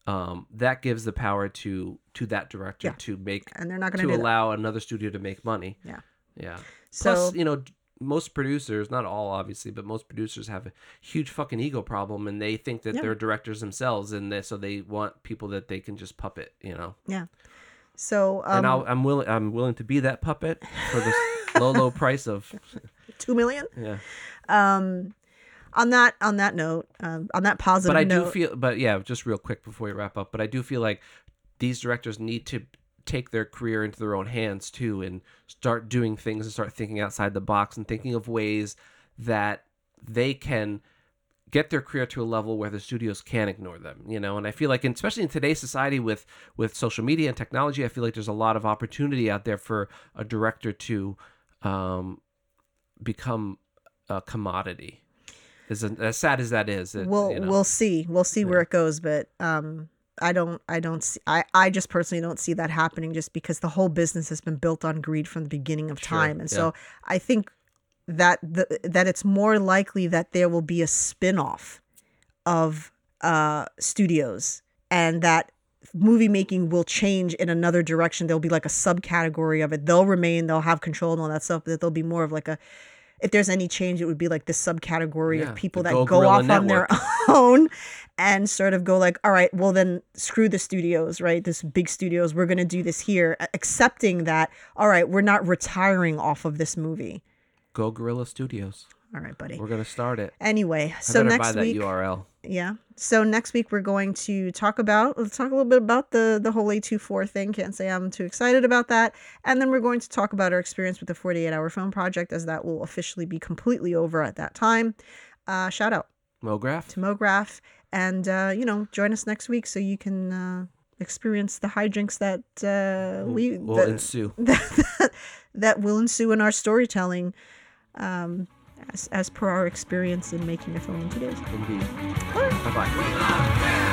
Um, that gives the power to to that director Yeah. to make and they're not going to do that allow another studio to make money. Yeah. Yeah. so Plus, you know, most producers, not all obviously, but most producers have a huge fucking ego problem and they think that Yeah. they're directors themselves and they, so they want people that they can just puppet, you know. Yeah. So um, and I'll, I'm willing I'm willing to be that puppet for this low low price of two million yeah. um on that on that note um, on that positive But I note do feel but yeah, just real quick before we wrap up, but I do feel like these directors need to take their career into their own hands too and start doing things and start thinking outside the box and thinking of ways that they can get their career to a level where the studios can't ignore them you know? And i feel like especially in today's society with with social media and technology i feel like there's a lot of opportunity out there for a director to um become a commodity as, as sad as that is it, we'll you know. we'll see we'll see where it goes but um i don't i don't see i i just personally don't see that happening just because the whole business has been built on greed from the beginning of Sure, time and yeah. so i think that the that it's more likely that there will be a spin-off of uh studios and that movie making will change in another direction there'll be like a subcategory of it they'll remain they'll have control and all that stuff but there'll be more of like a if there's any change it would be like this subcategory Yeah, of people that Go off on their own and sort of go like all right well then screw the studios right? This big studios we're going to do this here accepting that all right we're not retiring off of this movie. Go Guerilla Studios. All right buddy We're gonna start it. anyway so next that week URL. yeah. So next week we're going to talk about let's talk a little bit about the the whole A24 thing. Can't say I'm too excited about that. And then we're going to talk about our experience with the 48 hour film project as that will officially be completely over at that time. Uh, shout out Mograph. to MoGraph and uh, you know join us next week so you can uh, experience the hijinks that uh, we will that, ensue. that, that will ensue in our storytelling. Um, as, as per our experience in making a film in two days. Indeed. Bye bye.